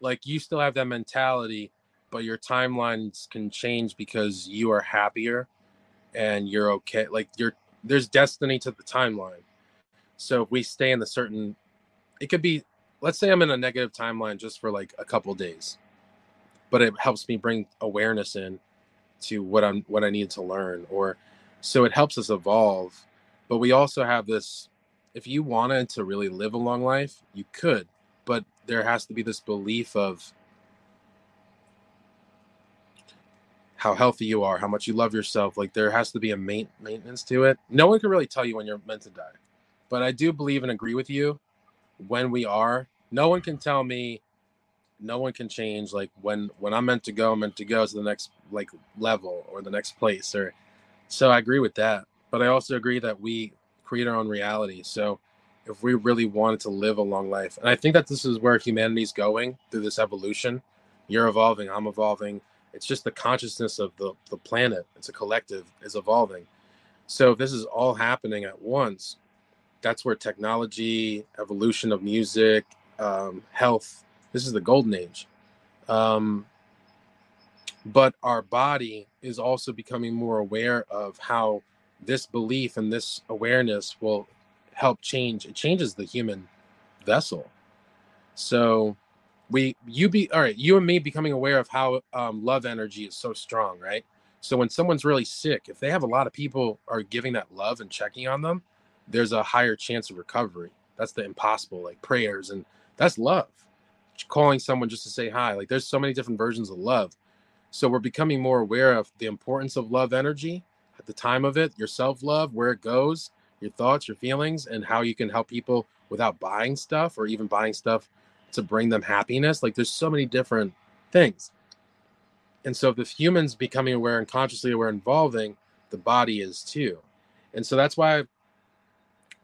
Speaker 2: like you still have that mentality but your timelines can change because you are happier and you're okay like you're there's destiny to the timeline so if we stay in the certain it could be let's say i'm in a negative timeline just for like a couple days but it helps me bring awareness in to what i'm what i need to learn or so it helps us evolve but we also have this if you wanted to really live a long life, you could, but there has to be this belief of how healthy you are, how much you love yourself. Like there has to be a main, maintenance to it. No one can really tell you when you're meant to die, but I do believe and agree with you when we are. No one can tell me. No one can change. Like when when I'm meant to go, I'm meant to go to the next like level or the next place. Or so I agree with that. But I also agree that we create our own reality. So if we really wanted to live a long life, and I think that this is where humanity's going through this evolution. You're evolving, I'm evolving. It's just the consciousness of the, the planet, it's a collective, is evolving. So if this is all happening at once, that's where technology, evolution of music, um, health, this is the golden age. Um, but our body is also becoming more aware of how this belief and this awareness will help change it changes the human vessel. So we you be all right you and me becoming aware of how um, love energy is so strong right? So when someone's really sick if they have a lot of people are giving that love and checking on them there's a higher chance of recovery. That's the impossible like prayers and that's love. Calling someone just to say hi like there's so many different versions of love so we're becoming more aware of the importance of love energy at the time of it, your self love, where it goes, your thoughts, your feelings, and how you can help people without buying stuff or even buying stuff to bring them happiness. Like there's so many different things. And so if humans becoming aware and consciously aware involving, the body is too. And so that's why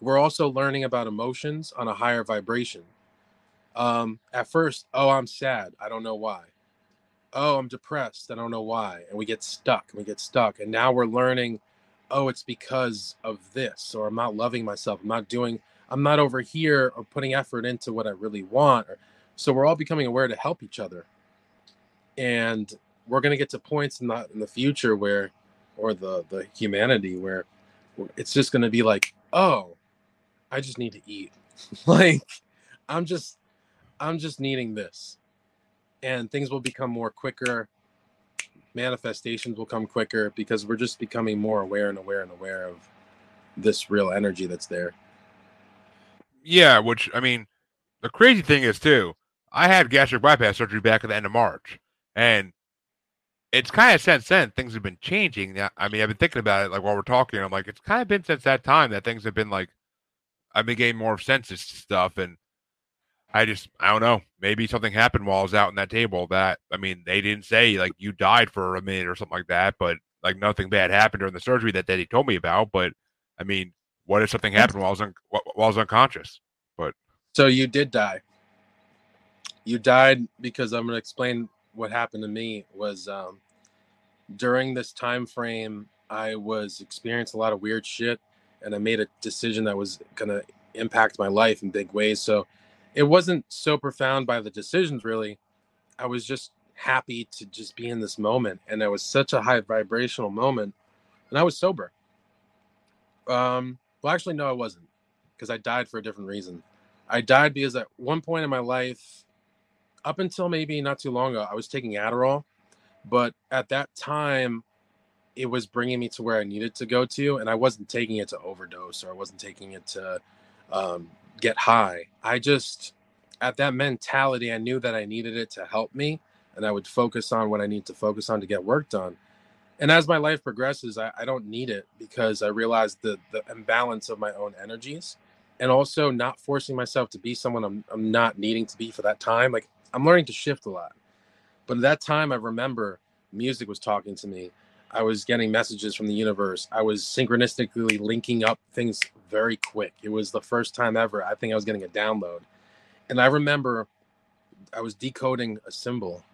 Speaker 2: we're also learning about emotions on a higher vibration. Um, at first, oh, I'm sad. I don't know why oh, I'm depressed. I don't know why. And we get stuck and we get stuck. And now we're learning, oh, it's because of this, or I'm not loving myself. I'm not doing, I'm not over here or putting effort into what I really want. So we're all becoming aware to help each other. And we're going to get to points in the, in the future where, or the, the humanity where it's just going to be like, oh, I just need to eat. like, I'm just, I'm just needing this and things will become more quicker. Manifestations will come quicker because we're just becoming more aware and aware and aware of this real energy that's there.
Speaker 1: Yeah which i mean the crazy thing is too i had gastric bypass surgery back at the end of march and it's kind of since then things have been changing. I mean i've been thinking about it like while we're talking i'm like it's kind of been since that time that things have been like i've been getting more senses stuff and I just I don't know. Maybe something happened while I was out in that table that I mean they didn't say like you died for a minute or something like that, but like nothing bad happened during the surgery that, that he told me about. But I mean, what if something happened while I was un- while I was unconscious? But
Speaker 2: so you did die. You died because I'm going to explain what happened to me was um, during this time frame I was experiencing a lot of weird shit and I made a decision that was going to impact my life in big ways. So it wasn't so profound by the decisions really. I was just happy to just be in this moment and it was such a high vibrational moment and I was sober. Um well actually no I wasn't because I died for a different reason. I died because at one point in my life up until maybe not too long ago I was taking Adderall but at that time it was bringing me to where I needed to go to, and I wasn't taking it to overdose or I wasn't taking it to um, get high. I just, at that mentality, I knew that I needed it to help me, and I would focus on what I need to focus on to get work done. And as my life progresses, I, I don't need it because I realized the the imbalance of my own energies, and also not forcing myself to be someone I'm I'm not needing to be for that time. Like I'm learning to shift a lot, but at that time, I remember music was talking to me I was getting messages from the universe. I was synchronistically linking up things very quick. It was the first time ever. I think I was getting a download. And I remember I was decoding a symbol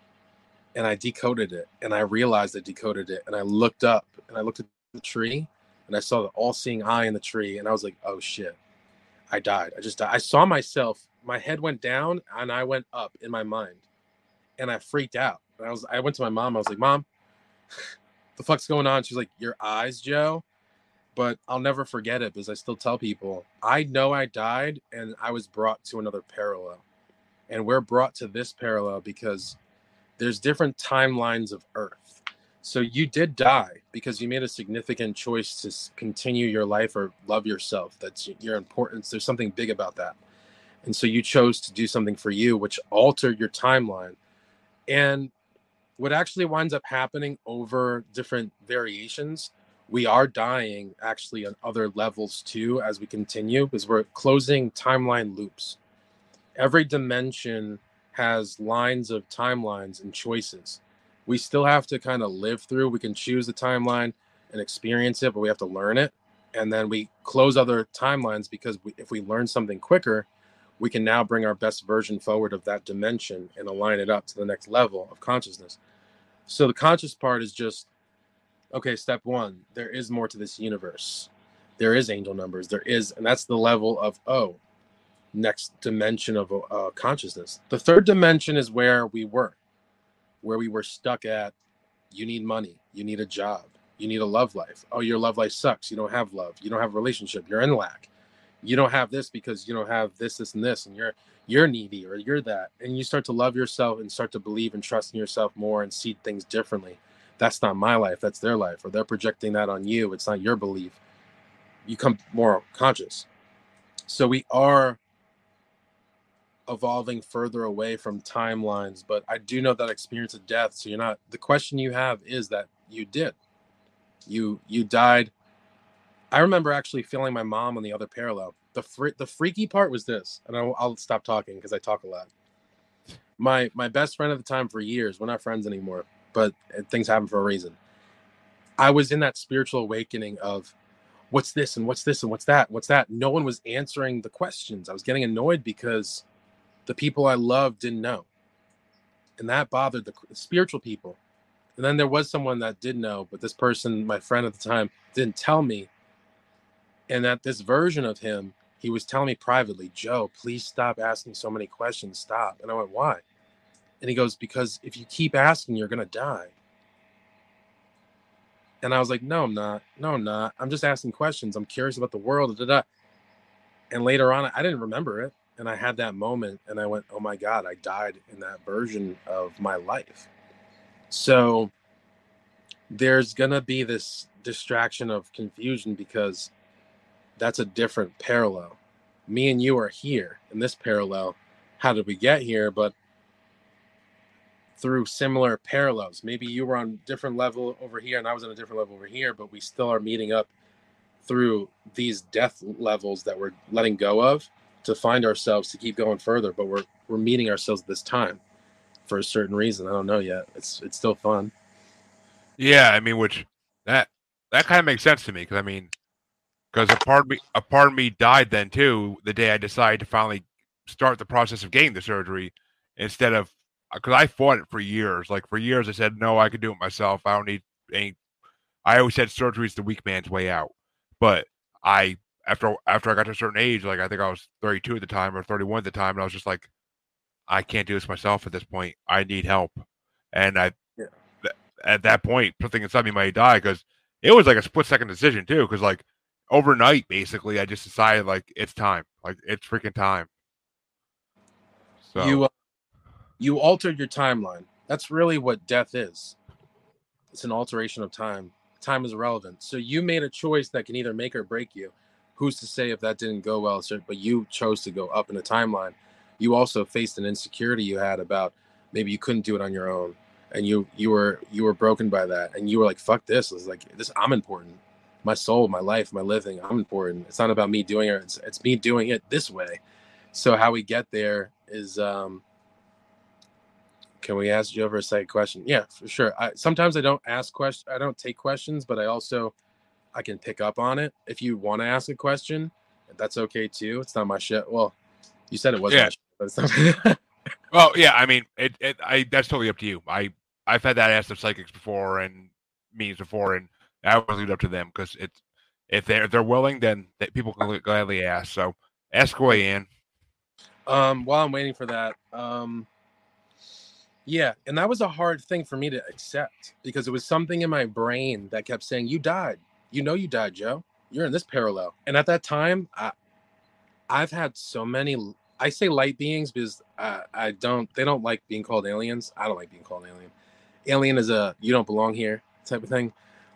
Speaker 2: and I decoded it and I realized I decoded it and I looked up and I looked at the tree and I saw the all seeing eye in the tree and I was like, oh shit, I died. I just died. I saw myself, my head went down and I went up in my mind and I freaked out. And I was, I went to my mom. I was like, mom, the fuck's going on? She's like, your eyes, Joe. But I'll never forget it because I still tell people, I know I died and I was brought to another parallel. And we're brought to this parallel because there's different timelines of Earth. So you did die because you made a significant choice to continue your life or love yourself. That's your importance. There's something big about that. And so you chose to do something for you, which altered your timeline. And what actually winds up happening over different variations we are dying actually on other levels too as we continue because we're closing timeline loops. Every dimension has lines of timelines and choices. We still have to kind of live through we can choose the timeline and experience it but we have to learn it and then we close other timelines because we, if we learn something quicker we can now bring our best version forward of that dimension and align it up to the next level of consciousness so the conscious part is just okay, step one, there is more to this universe. There is angel numbers. There is, and that's the level of oh, next dimension of uh, consciousness. The third dimension is where we were, where we were stuck at. You need money. You need a job. You need a love life. Oh, your love life sucks. You don't have love. You don't have a relationship. You're in lack. You don't have this because you don't have this, this, and this, and you're you're needy or you're that and you start to love yourself and start to believe and trust in yourself more and see things differently that's not my life that's their life or they're projecting that on you it's not your belief you come more conscious. So we are evolving further away from timelines but i do know that experience of death so you're not the question you have is that you did. You you died. I remember actually feeling my mom on the other parallel the fr- the freaky part was this, and I'll, I'll stop talking because I talk a lot. My my best friend at the time for years, we're not friends anymore, but uh, things happen for a reason. I was in that spiritual awakening of what's this and what's this and what's that, what's that. No one was answering the questions. I was getting annoyed because the people I loved didn't know, and that bothered the spiritual people. And then there was someone that did know, but this person, my friend at the time, didn't tell me. And that this version of him he was telling me privately, Joe, please stop asking so many questions. Stop. And I went, why? And he goes, because if you keep asking, you're going to die. And I was like, no, I'm not. No, I'm not. I'm just asking questions. I'm curious about the world. Da, da, da. And later on, I didn't remember it. And I had that moment and I went, oh my God, I died in that version of my life. So there's going to be this distraction of confusion because that's a different parallel. Me and you are here in this parallel. How did we get here? But through similar parallels. Maybe you were on a different level over here and I was on a different level over here, but we still are meeting up through these death levels that we're letting go of to find ourselves to keep going further. But we're we're meeting ourselves this time for a certain reason. I don't know yet. It's it's still fun.
Speaker 1: Yeah, I mean, which that that kind of makes sense to me because I mean, because a part of me a part of me died then too the day I decided to finally start the process of getting the surgery instead of uh, because I fought it for years. Like for years, I said no, I can do it myself. I don't need any. I always said surgery is the weak man's way out. But I after after I got to a certain age, like I think I was 32 at the time or 31 at the time, and I was just like, I can't do this myself at this point. I need help. And I yeah. th- at that point, something inside me might die because it was like a split second decision too. Because like overnight, basically, I just decided like it's time. Like it's freaking time.
Speaker 2: So you uh, you altered your timeline. That's really what death is. It's an alteration of time. Time is irrelevant. So you made a choice that can either make or break you. Who's to say if that didn't go well? But you chose to go up in the timeline. You also faced an insecurity you had about maybe you couldn't do it on your own, and you you were you were broken by that, and you were like, "Fuck this!" It's like this. I'm important. My soul, my life, my living. I'm important. It's not about me doing it. It's, it's me doing it this way. So how we get there is um can we ask you over a second question? Yeah, for sure. I sometimes I don't ask questions. I don't take questions, but I also I can pick up on it. If you want to ask a question, that's okay too. It's not my shit. Well, you said it wasn't. Yeah. Shit, but it's
Speaker 1: not. well, yeah. I mean, it, it. I that's totally up to you. I I've had that asked of psychics before and means before, and I always leave it up to them because it's if they're if they're willing, then they, people can gladly ask. So ask away, Ian.
Speaker 2: Um, while I'm waiting for that, um, yeah, and that was a hard thing for me to accept because it was something in my brain that kept saying, "You died. You know you died, Joe. You're in this parallel." And at that time, I, I've had so many. I say light beings because I, I don't. They don't like being called aliens. I don't like being called alien. Alien is a you don't belong here type of thing.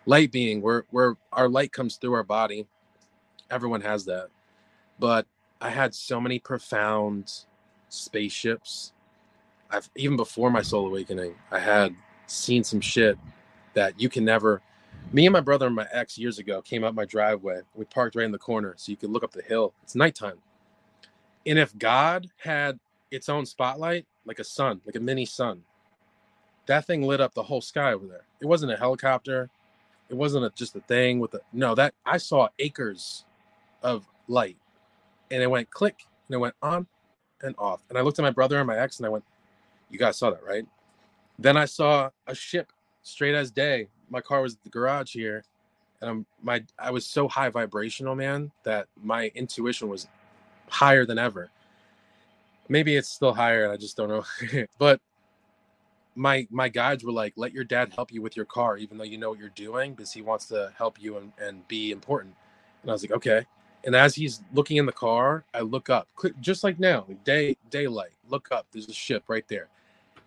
Speaker 2: Light being, where where our light comes through our body. Everyone has that, but I had so many profound spaceships I've even before my soul awakening, I had seen some shit that you can never. Me and my brother and my ex years ago came up my driveway. We parked right in the corner so you could look up the hill. It's nighttime. And if God had its own spotlight, like a sun, like a mini sun, that thing lit up the whole sky over there. It wasn't a helicopter. It wasn't a, just a thing with a no. That I saw acres of light, and it went click, and it went on and off. And I looked at my brother and my ex, and I went, you guys saw that, right? Then I saw a ship straight as day. My car was at the garage here, and I'm my I was so high vibrational, man, that my intuition was higher than ever. Maybe it's still higher, I just don't know. but my my guides were like, let your dad help you with your car, even though you know what you're doing, because he wants to help you and, and be important. And I was like, okay. And as he's looking in the car, I look up, just like now, day daylight. Look up. There's a ship right there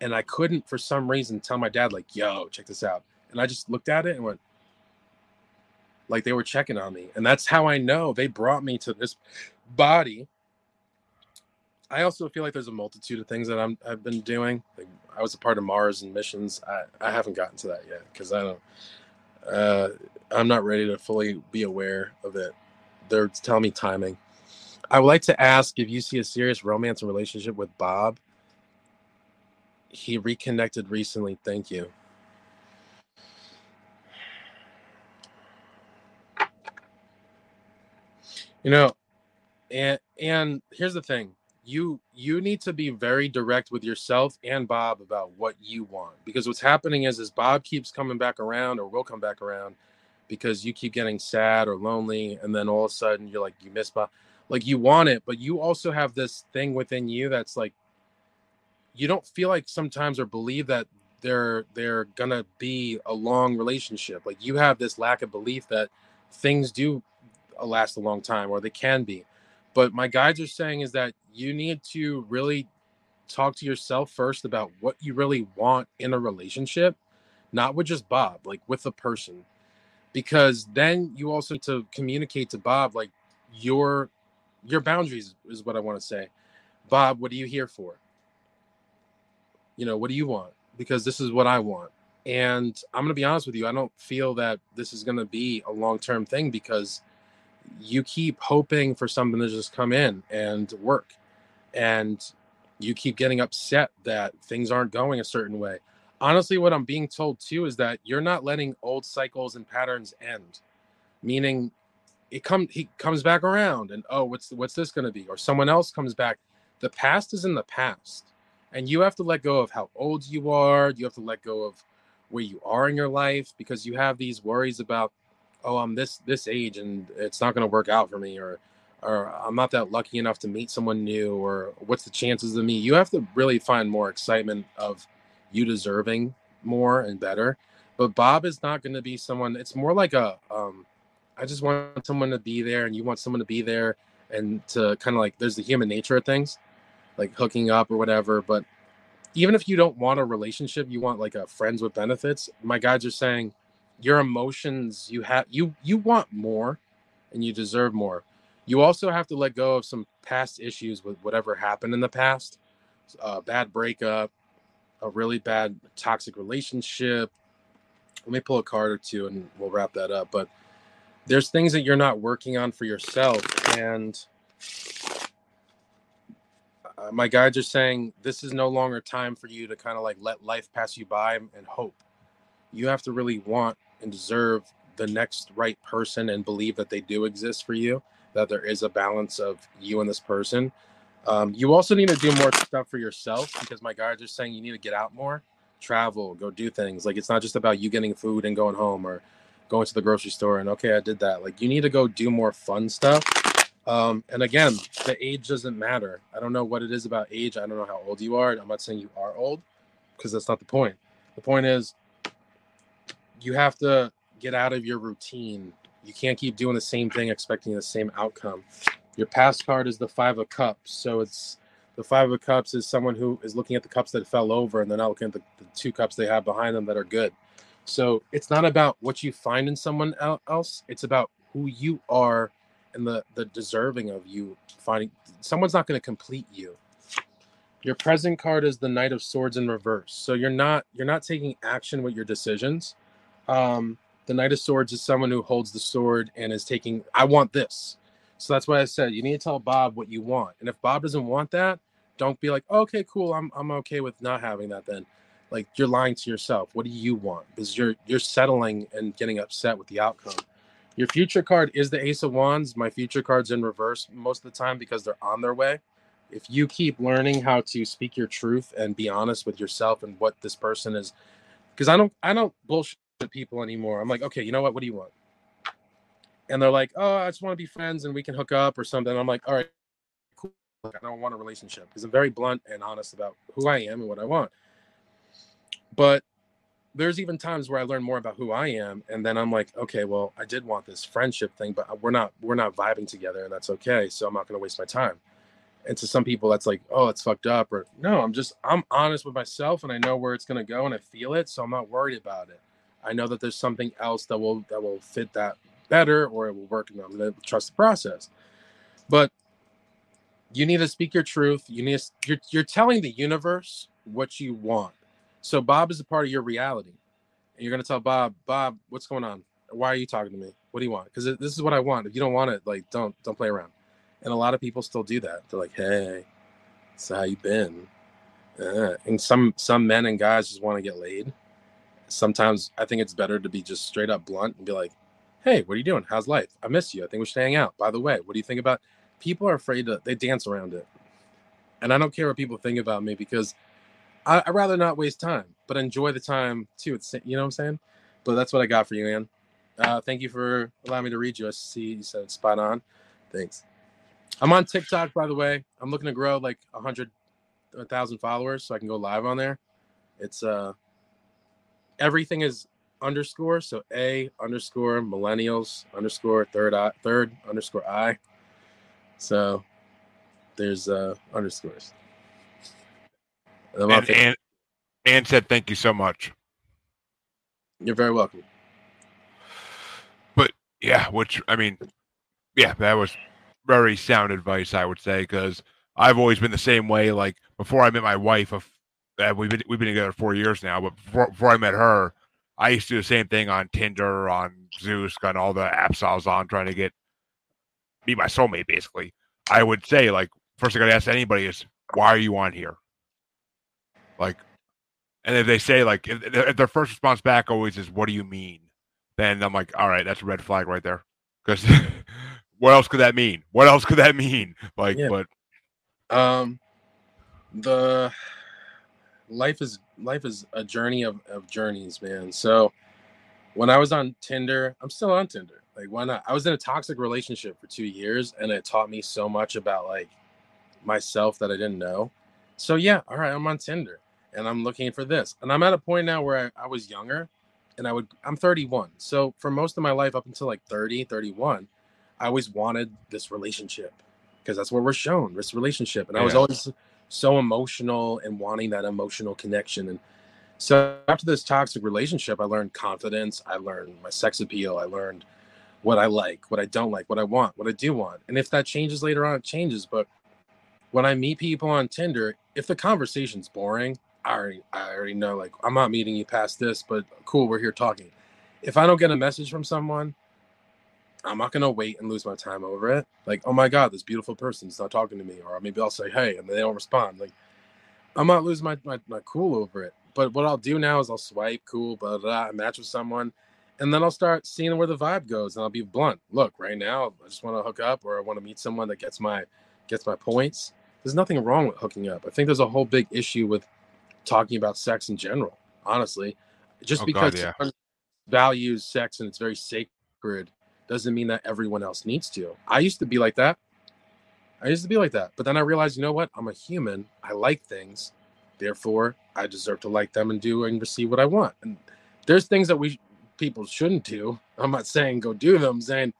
Speaker 2: and I couldn't for some reason tell my dad like, "Yo, check this out." And I just looked at it and went like they were checking on me. And that's how I know they brought me to this body. I also feel like there's a multitude of things that I'm I've been doing. Like I was a part of Mars and missions. I I haven't gotten to that yet cuz I don't uh I'm not ready to fully be aware of it. They're telling me timing. I would like to ask if you see a serious romance and relationship with Bob he reconnected recently. Thank you. You know, and and here's the thing. You you need to be very direct with yourself and Bob about what you want because what's happening is is Bob keeps coming back around or will come back around because you keep getting sad or lonely and then all of a sudden you're like you miss Bob. Like you want it but you also have this thing within you that's like you don't feel like sometimes or believe that they're they're gonna be a long relationship. Like you have this lack of belief that things do last a long time or they can be but my guides are saying is that you need to really talk to yourself first about what you really want in a relationship not with just bob like with the person because then you also to communicate to bob like your your boundaries is what i want to say bob what are you here for you know, what do you want? Because this is what I want. And I'm going to be honest with you, I don't feel that this is going to be a long term thing because you keep hoping for something to just come in and work. And you keep getting upset that things aren't going a certain way. Honestly, what I'm being told too is that you're not letting old cycles and patterns end. Meaning it come he comes back around and oh what's what's this going to be or someone else comes back the past is in the past And you have to let go of how old you are. You have to let go of where you are in your life because you have these worries about, oh, I'm this this age and it's not going to work out for me, or or I'm not that lucky enough to meet someone new, or what's the chances of me? You have to really find more excitement of you deserving more and better. But Bob is not going to be someone. It's more like a, um, I just want someone to be there, and you want someone to be there, and to kind of like there's the human nature of things, like hooking up or whatever. But even if you don't want a relationship, you want like a friends with benefits. My guides are saying your emotions, you have you you want more, and you deserve more. You also have to let go of some past issues with whatever happened in the past, a bad breakup, a really bad toxic relationship. Let me pull a card or two and we'll wrap that up. But there's things that you're not working on for yourself. And uh, my guides are saying this is no longer time for you to kind of like let life pass you by and hope. You have to really want and deserve the next right person and believe that they do exist for you that there is a balance of you and this person. Um, you also need to do more stuff for yourself because my guides are saying you need to get out more, travel, go do things. Like it's not just about you getting food and going home or going to the grocery store and okay, I did that. Like you need to go do more fun stuff. Um, and again, the age doesn't matter. I don't know what it is about age. I don't know how old you are. I'm not saying you are old because that's not the point. The point is you have to get out of your routine you can't keep doing the same thing expecting the same outcome. Your past card is the Five of Cups. So it's the Five of Cups is someone who is looking at the cups that fell over and they're not looking at the, the two cups they have behind them that are good. So it's not about what you find in someone else, it's about who you are and the, the deserving of you finding. Someone's not going to complete you. Your present card is the Knight of Swords in reverse. So you're not you're not taking action with your decisions. Um, the Knight of Swords is someone who holds the sword and is taking, I want this. So that's why I said you need to tell Bob what you want. And if Bob doesn't want that, don't be like, okay, cool, I'm I'm okay with not having that then. Like you're lying to yourself. What do you want? Because you're you're settling and getting upset with the outcome. Your future card is the Ace of Wands. My future card's in reverse most of the time because they're on their way. If you keep learning how to speak your truth and be honest with yourself and what this person is, because I don't I don't bullshit people anymore. I'm like, okay, you know what? What do you want? And they're like, oh, I just want to be friends and we can hook up or something. I'm like, all right, cool. I don't want a relationship because I'm very blunt and honest about who I am and what I want. But there's even times where I learn more about who I am, and then I'm like, okay, well, I did want this friendship thing, but uh, we're not we're not vibing together, and that's okay. So I'm not going to waste my time and to some people that's like oh it's fucked up or no i'm just i'm honest with myself and i know where it's going to go and i feel it so i'm not worried about it I know that there's something else that will that will fit that better or it will work and I'm gonna trust the process. But you need to speak your truth. You need to, you're you're telling the universe what you want. So Bob is a part of your reality. And you're gonna tell Bob, Bob, what's going on? Why are you talking to me? What do you want? Because this is what I want. If you don't want it, like don't don't play around. And a lot of people still do that. They're like, hey, so how you been? Uh, and some some men and guys just want to get laid sometimes I think it's better to be just straight up blunt and be like, "Hey, what are you doing? How's life? I miss you. I think we should hang out. By the way, what do you think about?" People are afraid to they dance around it, and I don't care what people think about me because I, would rather not waste time, but enjoy the time too. It's you know what I'm saying. But that's what I got for you, man. Uh, thank you for allowing me to read you. I see you said spot on. Thanks. I'm on TikTok, by the way. I'm looking to grow like a hundred, a thousand followers, so I can go live on there. It's uh everything is underscore. So A underscore millennials underscore third eye third underscore eye. So there's uh underscores.
Speaker 1: And, and, and, and said thank you so much.
Speaker 2: You're very welcome.
Speaker 1: But yeah, which I mean, yeah, that was very sound advice, I would say, because I've always been the same way. Like before I met my wife, of uh, we've been we've been together four years now. But before, before I met her, I used to do the same thing on Tinder, on Zeus, on all the apps I was on, trying to get be my soulmate. Basically, I would say like first thing I'd ask anybody is, "Why are you on here?" Like, and if they say like if, if their first response back always is, "What do you mean?" Then I'm like, "All right, that's a red flag right there." Because what else could that mean? What else could that mean? Like, yeah. but
Speaker 2: um, the life is life is a journey of, of journeys, man. So when I was on Tinder, I'm still on Tinder. Like why not? I was in a toxic relationship for two years and it taught me so much about like myself that I didn't know. So yeah, all right, I'm on Tinder and I'm looking for this. And I'm at a point now where I, I was younger and I would I'm 31. So for most of my life up until like 30, 31, I always wanted this relationship because that's what we're shown, this relationship. And I was always so emotional and wanting that emotional connection. And so after this toxic relationship, I learned confidence, I learned my sex appeal, I learned what I like, what I don't like, what I want, what I do want. And if that changes later on, it changes. But when I meet people on Tinder, if the conversation's boring, I already, I already know like I'm not meeting you past this, but cool, we're here talking. If I don't get a message from someone, I'm not gonna wait and lose my time over it. Like, oh my god, this beautiful person's not talking to me, or maybe I'll say hey, and they don't respond. Like, I'm not losing my, my, my cool over it. But what I'll do now is I'll swipe, cool, blah, blah, blah, match with someone, and then I'll start seeing where the vibe goes, and I'll be blunt. Look, right now, I just want to hook up, or I want to meet someone that gets my gets my points. There's nothing wrong with hooking up. I think there's a whole big issue with talking about sex in general. Honestly, just oh, because God, yeah. values sex and it's very sacred doesn't mean that everyone else needs to. I used to be like that. I used to be like that. But then I realized, you know what? I'm a human. I like things. Therefore, I deserve to like them and do and receive what I want. And there's things that we people shouldn't do. I'm not saying go do them, I'm saying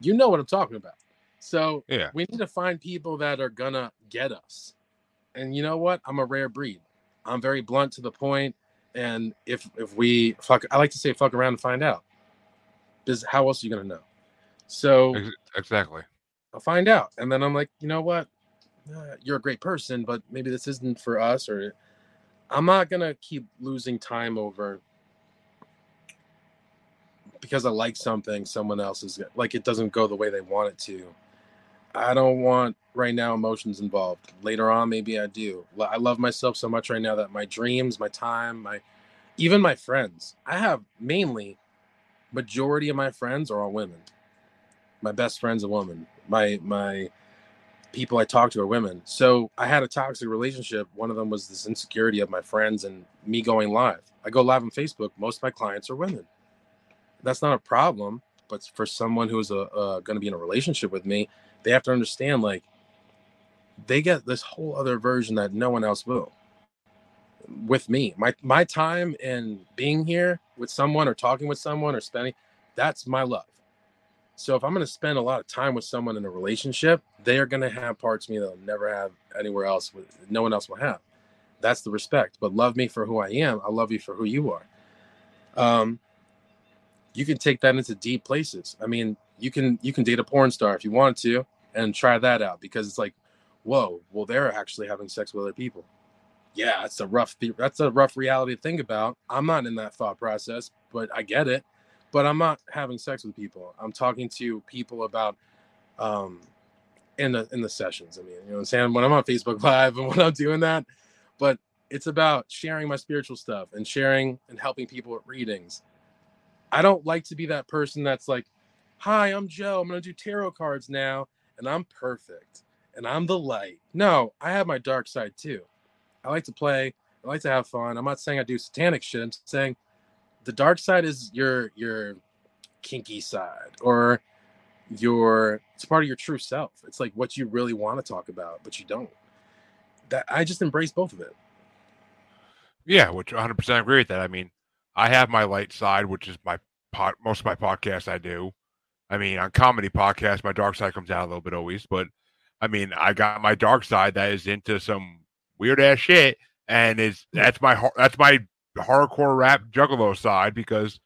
Speaker 2: you know what I'm talking about. So yeah. we need to find people that are gonna get us. And you know what? I'm a rare breed. I'm very blunt to the point. And if if we fuck I like to say fuck around and find out because how else are you gonna know? So
Speaker 1: exactly,
Speaker 2: I'll find out, and then I'm like, you know what? Uh, you're a great person, but maybe this isn't for us, or I'm not gonna keep losing time over because I like something someone else is like it doesn't go the way they want it to. I don't want right now emotions involved. Later on, maybe I do. I love myself so much right now that my dreams, my time, my even my friends, I have mainly majority of my friends are all women. My best friend's a woman. My my people I talk to are women. So I had a toxic relationship. One of them was this insecurity of my friends and me going live. I go live on Facebook. Most of my clients are women. That's not a problem, but for someone who's a, uh, going to be in a relationship with me, they have to understand like they get this whole other version that no one else will with me. My my time and being here with someone or talking with someone or spending that's my love. So if I'm going to spend a lot of time with someone in a relationship, they are going to have parts of me that'll never have anywhere else. With, no one else will have. That's the respect. But love me for who I am. I love you for who you are. Um, you can take that into deep places. I mean, you can you can date a porn star if you want to and try that out because it's like, whoa, well they're actually having sex with other people yeah, that's a rough that's a rough reality to think about. I'm not in that thought process, but I get it. But I'm not having sex with people. I'm talking to people about um in the in the sessions. I mean, you know what I'm saying? When I'm on Facebook Live and when I'm doing that, but it's about sharing my spiritual stuff and sharing and helping people with readings. I don't like to be that person that's like, "Hi, I'm Joe. I'm to do tarot cards now and I'm perfect and I'm the light." No, I have my dark side too. I like to play. I like to have fun. I'm not saying I do satanic shit. I'm saying the dark side is your your kinky side or your it's part of your true self. It's like what you really want to talk about, but you don't. That I just embrace both of it.
Speaker 1: Yeah, which 100 percent agree with that. I mean, I have my light side, which is my pot. Most of my podcasts I do. I mean, on comedy podcasts, my dark side comes out a little bit always, but I mean, I got my dark side that is into some weird ass shit, and is that's my that's my hardcore rap juggalo side because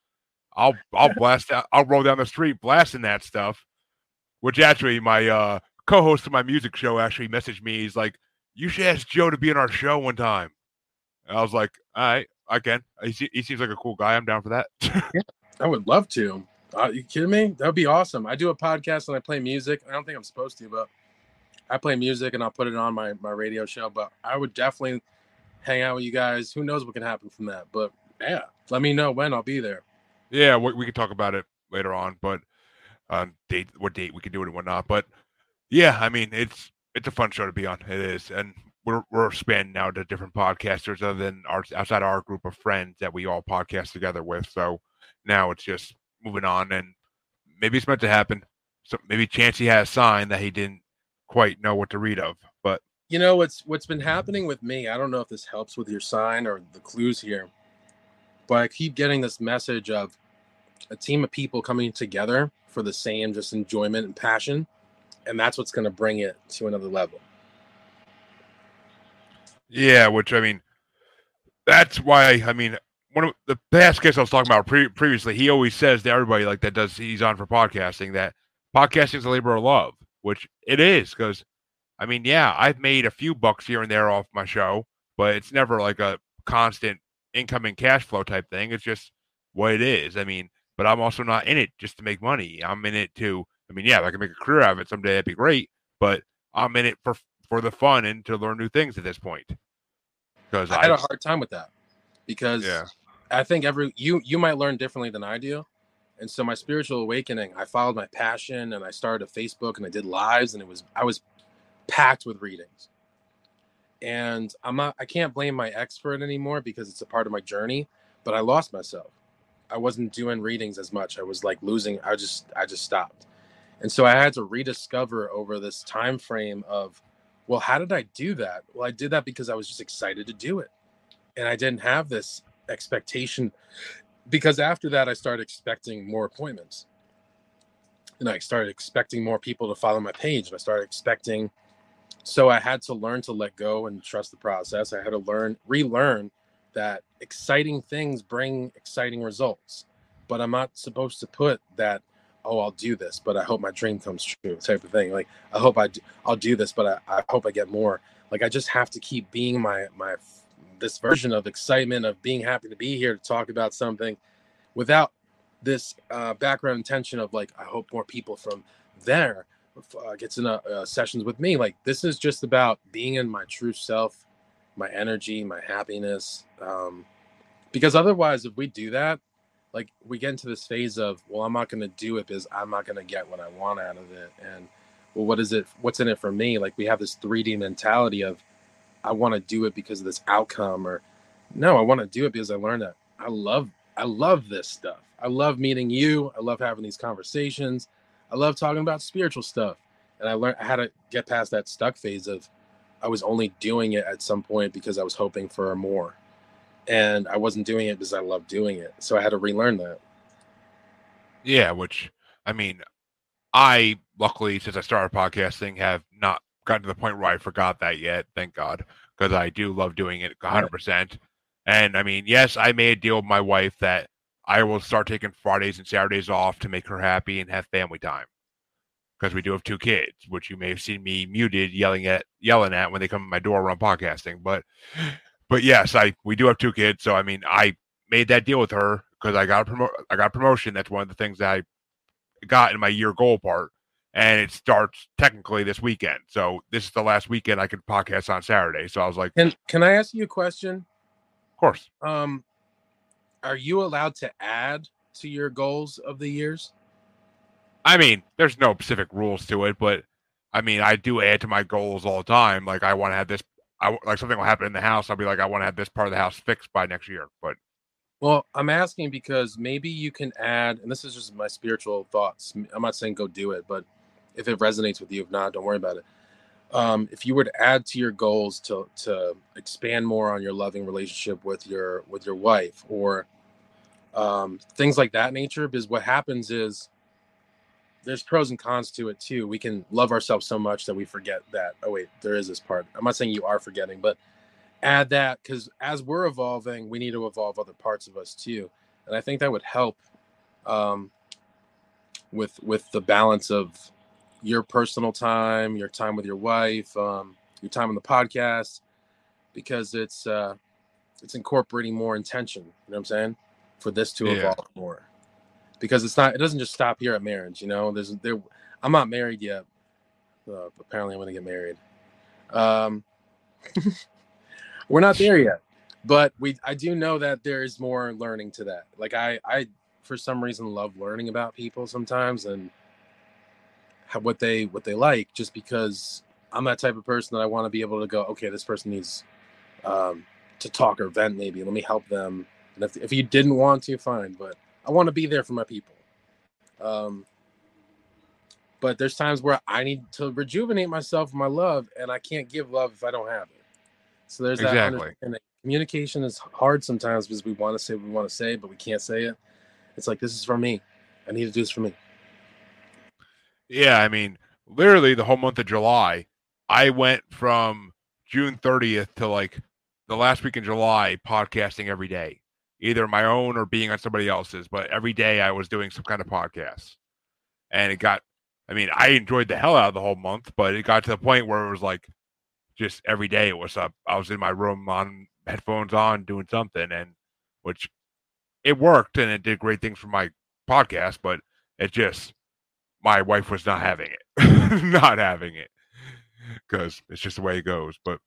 Speaker 1: I'll I'll blast out, I'll roll down the street blasting that stuff. Which actually my uh, co-host of my music show actually messaged me. He's like, "You should ask Joe to be in our show one time." And I was like, "All right, I can." He, he seems like a cool guy. I'm down for that.
Speaker 2: yeah, I would love to. Are you kidding me? That would be awesome. I do a podcast and I play music. I don't think I'm supposed to, but I play music and I'll put it on my my radio show. But I would definitely hang out with you guys. Who knows what can happen from that? But yeah, let me know when I'll be there.
Speaker 1: Yeah, we, we can talk about it later on, but uh, date what date we can do it and whatnot. But yeah, I mean it's it's a fun show to be on. It is, and we're we're expanding now to different podcasters other than our outside our group of friends that we all podcast together with. So now it's just moving on, and maybe it's meant to happen. So maybe Chancey has a sign that he didn't quite know what to read of, but
Speaker 2: you know what's what's been happening with me. I don't know if this helps with your sign or the clues here, but I keep getting this message of a team of people coming together for the same just enjoyment and passion, and that's what's going to bring it to another level.
Speaker 1: Yeah, which I mean, that's why I mean, one of the past guests I was talking about pre- previously, he always says to everybody like that does he's on for podcasting that podcasting is a labor of love, which it is because I mean, yeah, I've made a few bucks here and there off my show, but it's never like a constant incoming cash flow type thing. It's just what it is. I mean, but I'm also not in it just to make money. I'm in it to I mean, yeah, if I can make a career out of it someday, that'd be great. But I'm in it for for the fun and to learn new things at this point.
Speaker 2: Because I, I had a hard time with that because yeah. I think every you you might learn differently than I do. And so my spiritual awakening, I followed my passion and I started a Facebook and I did lives and it was I was packed with readings. And I'm not I can't blame my ex for it anymore because it's a part of my journey, but I lost myself. I wasn't doing readings as much. I was like losing I just I just stopped. And so I had to rediscover over this time frame of well, how did I do that? Well, I did that because I was just excited to do it. And I didn't have this expectation because after that, I started expecting more appointments. And I started expecting more people to follow my page. I started expecting. So I had to learn to let go and trust the process. I had to learn, relearn that exciting things bring exciting results. But I'm not supposed to put that oh i'll do this but i hope my dream comes true type of thing like i hope i do, i'll do this but I, I hope i get more like i just have to keep being my my this version of excitement of being happy to be here to talk about something without this uh, background intention of like i hope more people from there uh, gets in uh, sessions with me. Like this is just about being in my true self my energy my happiness um, because otherwise if we do that like we get into this phase of well i'm not going to do it because i'm not going to get what i want out of it. And well what is it what's in it for me? Like we have this 3d mentality of i want to do it because of this outcome or no i want to do it because i learned that i love i love this stuff. I love meeting you. I love having these conversations. I love talking about spiritual stuff. And i learned how to get past that stuck phase of i was only doing it at some point because i was hoping for more. And I wasn't doing it because I loved doing it. So I had to relearn that.
Speaker 1: Yeah, which I mean, I luckily since I started podcasting have not gotten to the point where I forgot that yet. Thank God, because I do love doing it 100. percent And I mean, yes, I made a deal with my wife that I will start taking Fridays and Saturdays off to make her happy and have family time. Because we do have two kids, which you may have seen me muted yelling at yelling at when they come to my door when I'm podcasting. But but yes, I we do have two kids, so I mean, I made that deal with her because I got a promo- I got a promotion. That's one of the things that I got in my year goal part, and it starts technically this weekend. So this is the last weekend I could podcast on Saturday. So I was like,
Speaker 2: "Can Can I ask you a question?"
Speaker 1: Of course.
Speaker 2: Um, are you allowed to add to your goals of the years?
Speaker 1: I mean, there's no specific rules to it, but I mean, I do add to my goals all the time. Like I want to have this I like something will happen in the house. I'll be like, I want to have this part of the house fixed by next year. But
Speaker 2: well, I'm asking because maybe you can add, and this is just my spiritual thoughts. I'm not saying go do it, but if it resonates with you, if not, don't worry about it. Um, if you were to add to your goals to to expand more on your loving relationship with your with your wife or um, things like that nature, because what happens is there's pros and cons to it too. We can love ourselves so much that we forget that. Oh wait, there is this part. I'm not saying you are forgetting, but add that because as we're evolving, we need to evolve other parts of us too, and I think that would help um, with with the balance of your personal time, your time with your wife, um, your time on the podcast, because it's uh, it's incorporating more intention. You know what I'm saying? For this to yeah. evolve more because it's not it doesn't just stop here at marriage you know there's there i'm not married yet uh, apparently i'm gonna get married um we're not there yet but we i do know that there is more learning to that like i i for some reason love learning about people sometimes and how, what they what they like just because I'm that type of person that I want to be able to go, okay, this person needs um, to talk or vent, maybe. Let me help them. And if, if you didn't want to, fine. But I want to be there for my people. Um, but there's times where I need to rejuvenate myself, my love, and I can't give love if I don't have it. So there's
Speaker 1: exactly.
Speaker 2: that. Communication is hard sometimes because we want to say what we want to say, but we can't say it. It's like this is for me. I need to do this for me.
Speaker 1: Yeah, I mean, literally the whole month of July, I went from June 30th to like the last week in July podcasting every day, either my own or being on somebody else's. But every day I was doing some kind of podcast, and it got. I mean, I enjoyed the hell out of the whole month, but it got to the point where it was like, just every day it was up. I was in my room on headphones on doing something, and which it worked and it did great things for my podcast, but it just my wife was not having it, not having it, because it's just the way it goes. But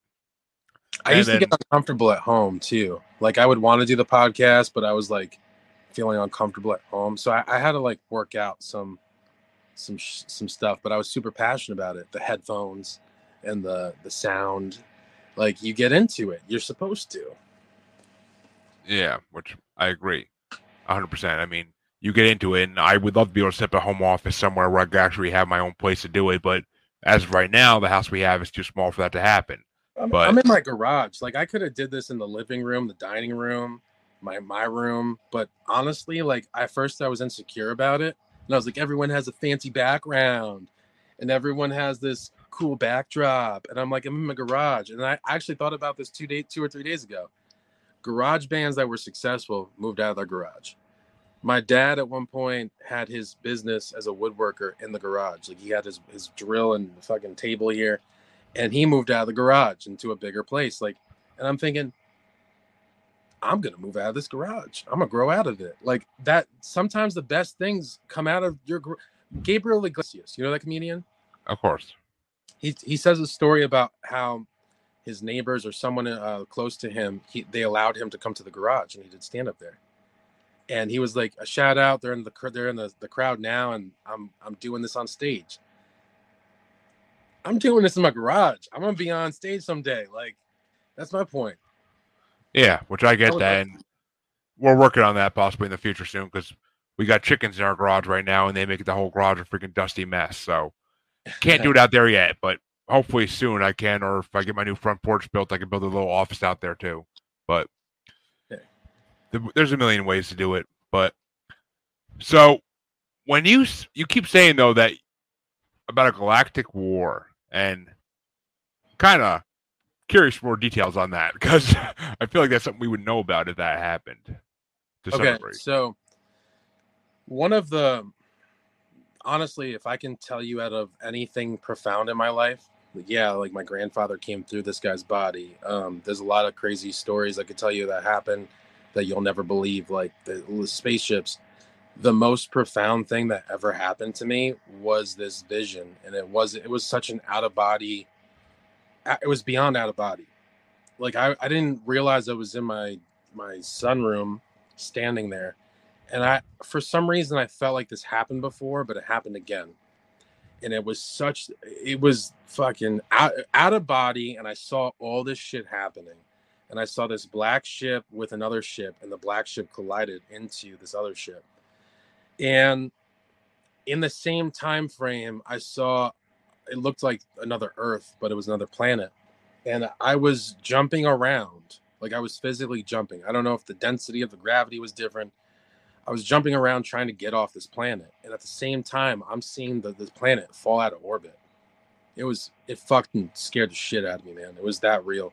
Speaker 2: I used then, to get uncomfortable at home too. Like I would want to do the podcast, but I was like feeling uncomfortable at home, so I, I had to like work out some some some stuff. But I was super passionate about it. The headphones and the the sound, like you get into it. You're supposed to.
Speaker 1: Yeah, which I agree, hundred percent. I mean, you get into it, and I would love to be able to set up a home office somewhere where I could actually have my own place to do it. But as of right now, the house we have is too small for that to happen.
Speaker 2: I'm,
Speaker 1: but
Speaker 2: I'm in my garage. Like I could have did this in the living room, the dining room, my my room. But honestly, like at first I was insecure about it, and I was like, everyone has a fancy background, and everyone has this cool backdrop, and I'm like, I'm in my garage, and I actually thought about this two day, two or three days ago. Garage bands that were successful moved out of their garage. My dad at one point had his business as a woodworker in the garage. Like he had his, his drill and fucking table here and he moved out of the garage into a bigger place like and i'm thinking i'm gonna move out of this garage. I'm gonna grow out of it. Like that sometimes the best things come out of your gabriel iglesias you know that comedian?
Speaker 1: Of course.
Speaker 2: He, he says a story about how his neighbors or someone uh, close to him he, they allowed him to come to the garage and he did stand up there and he was like a shout out they're in the they're in the, the crowd now and i'm i'm doing this on stage I'm doing this in my garage. I'm gonna be on stage someday. Like, that's my point.
Speaker 1: Yeah, which I get that, and we're working on that possibly in the future soon because we got chickens in our garage right now, and they make the whole garage a freaking dusty mess. So can't do it out there yet, but hopefully soon I can. Or if I get my new front porch built, I can build a little office out there too. But there's a million ways to do it. But so when you you keep saying though that about a galactic war and kind of curious for more details on that because I feel like that's something we would know about if that happened.
Speaker 2: okay, so one of the honestly, if I can tell you out of anything profound in my life, yeah, like my grandfather came through this guy's body. Um, there's a lot of crazy stories I could tell you that happened that you'll never believe, like the, spaceships the most profound thing that ever happened to me was this vision and it was it was such an out of body it was beyond out of body like I, I didn't realize i was in my my sunroom standing there and i for some reason i felt like this happened before but it happened again. And it was such it was fucking out, out of body and i saw all this shit happening and i saw this black ship with another ship and the black ship collided into this other ship. And in the same time frame i saw it looked like another earth but it was another planet. And i was jumping around like i was physically jumping. I don't know if the density of the gravity was different. I was jumping around trying to get off this planet. And at the same time i'm seeing the, the planet fall out of orbit. It was it fucking scared the shit out of me man. It was that real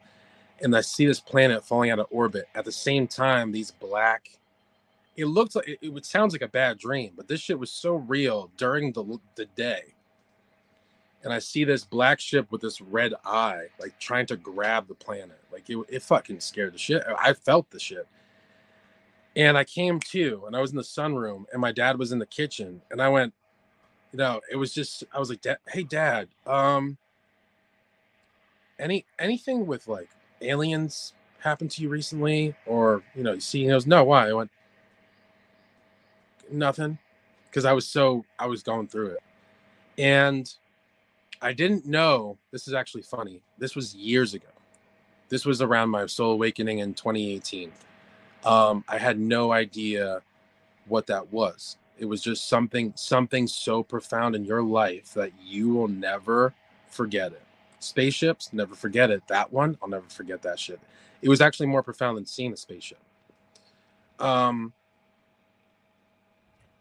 Speaker 2: and i see this planet falling out of orbit at the same time these black it looked like it, it sounds like a bad dream, but this shit was so real during the the day. And I see this black ship with this red eye, like trying to grab the planet. Like it, it fucking scared the shit. I felt the shit. And I came to, and I was in the sunroom, and my dad was in the kitchen, and I went, you know, it was just, I was like, "Hey, dad, um, any anything with like aliens happened to you recently, or you know, you see?" "No, why?" I went, nothing because I was so I was going through it. And I didn't know. This is actually funny. This was years ago. This was around my soul awakening in 2018. Um, I had no idea what that was. It was just something, something so profound in your life that you will never forget it. Spaceships, never forget it. That one, I'll never forget that shit. It was actually more profound than seeing a spaceship. Um,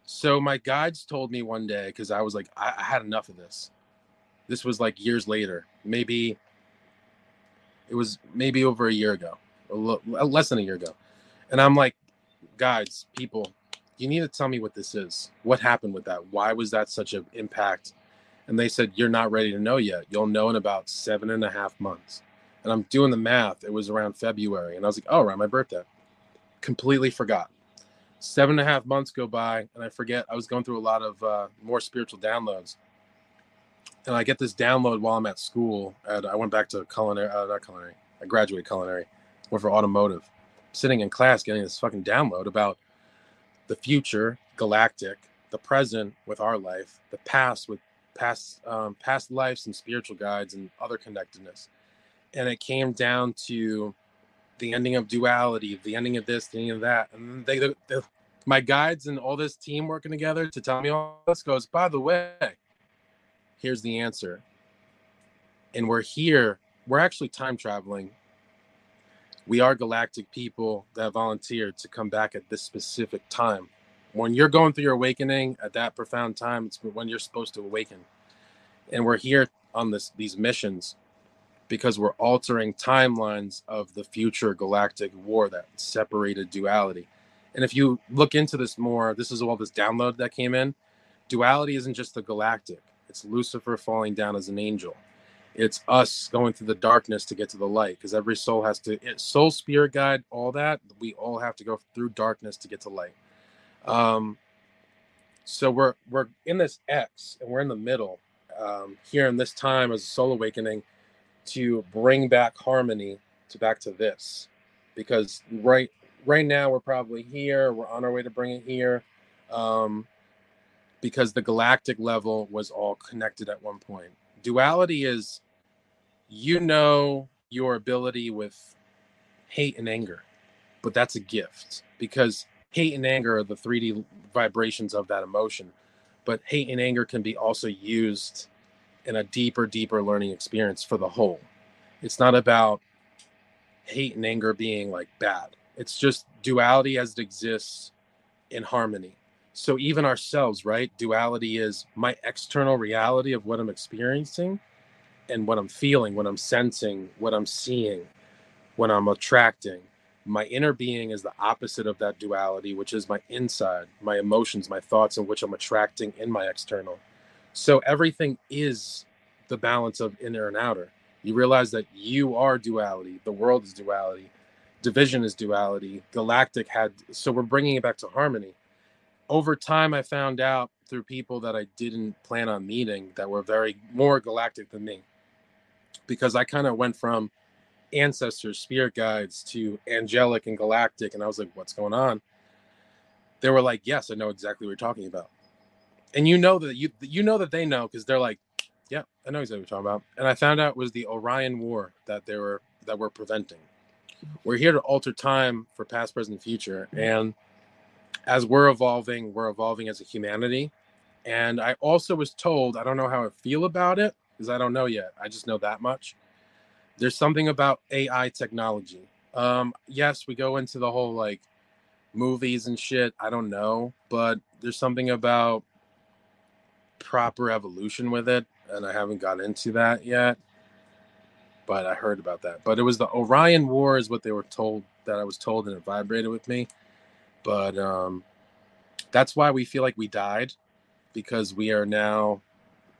Speaker 2: so my guides told me one day because I was like, I, I had enough of this. This was like years later, maybe it was maybe over a year ago, less than a year ago. And I'm like, guides, people, you need to tell me what this is. What happened with that? Why was that such an impact? And they said, You're not ready to know yet. You'll know in about seven and a half months. And I'm doing the math. It was around February. And I was like, Oh, around my birthday. Completely forgot. Seven and a half months go by, and I forget. I was going through a lot of uh, more spiritual downloads. And I get this download while I'm at school. And I went back to culinary, uh, not culinary. I graduated culinary, went for automotive. Sitting in class getting this fucking download about the future, galactic, the present with our life, the past with past um, past lives and spiritual guides and other connectedness. And it came down to the ending of duality, the ending of this, the ending of that. And they, they, they, my guides and all this team working together to tell me all this goes, by the way, here's the answer. And we're here, we're actually time traveling. We are galactic people that volunteered to come back at this specific time when you're going through your awakening at that profound time it's when you're supposed to awaken. And we're here on this these missions because we're altering timelines of the future galactic war that separated duality. And if you look into this more this is all this download that came in. Duality isn't just the galactic. It's lucifer falling down as an angel. It's us going through the darkness to get to the light because every soul has to eh, soul spirit guide all that we all have to go through darkness to get to light um, so we're we're in this X and we're in the middle um, here in this time as a soul awakening to bring back harmony to back to this. Because right right now we're probably here we're on our way to bring it here um, because the galactic level was all connected at one point. Duality is you know your ability with hate and anger but that's a gift. Because hate and anger are the 3D vibrations of that emotion. But hate and anger can be also used in a deeper, deeper learning experience for the whole. It's not about hate and anger being like bad. It's just duality as it exists in harmony. So even ourselves, right? Duality is my external reality of what I'm experiencing and what I'm feeling, what I'm sensing, what I'm seeing, what I'm attracting my inner being is the opposite of that duality, which is my inside, my emotions, my thoughts, in which I'm attracting in my external. So everything is the balance of inner and outer. You realize that you are duality, the world is duality, division is duality, galactic had. So we're bringing it back to harmony. Over time, I found out through people that I didn't plan on meeting that were very more galactic than me because I kind of went from ancestors, spirit guides to angelic and galactic. And I was like, what's going on? They were like, yes, I know exactly what you're talking about. And you know that you you know that they know because they're like, yeah, I know exactly what you're talking about. And I found out it was the Orion War that they were that we're preventing. We're here to alter time for past, present, future. And as we're evolving, we're evolving as a humanity. And I also was told, I don't know how I feel about it because I don't know yet. I just know that much there's something about AI technology. Um, yes, we go into the whole like movies and shit. I don't know, but there's something about proper evolution with it, and I haven't got into that yet. But I heard about that. But it was the Orion War, is what they were told that I was told, and it vibrated with me. But um, that's why we feel like we died, because we are now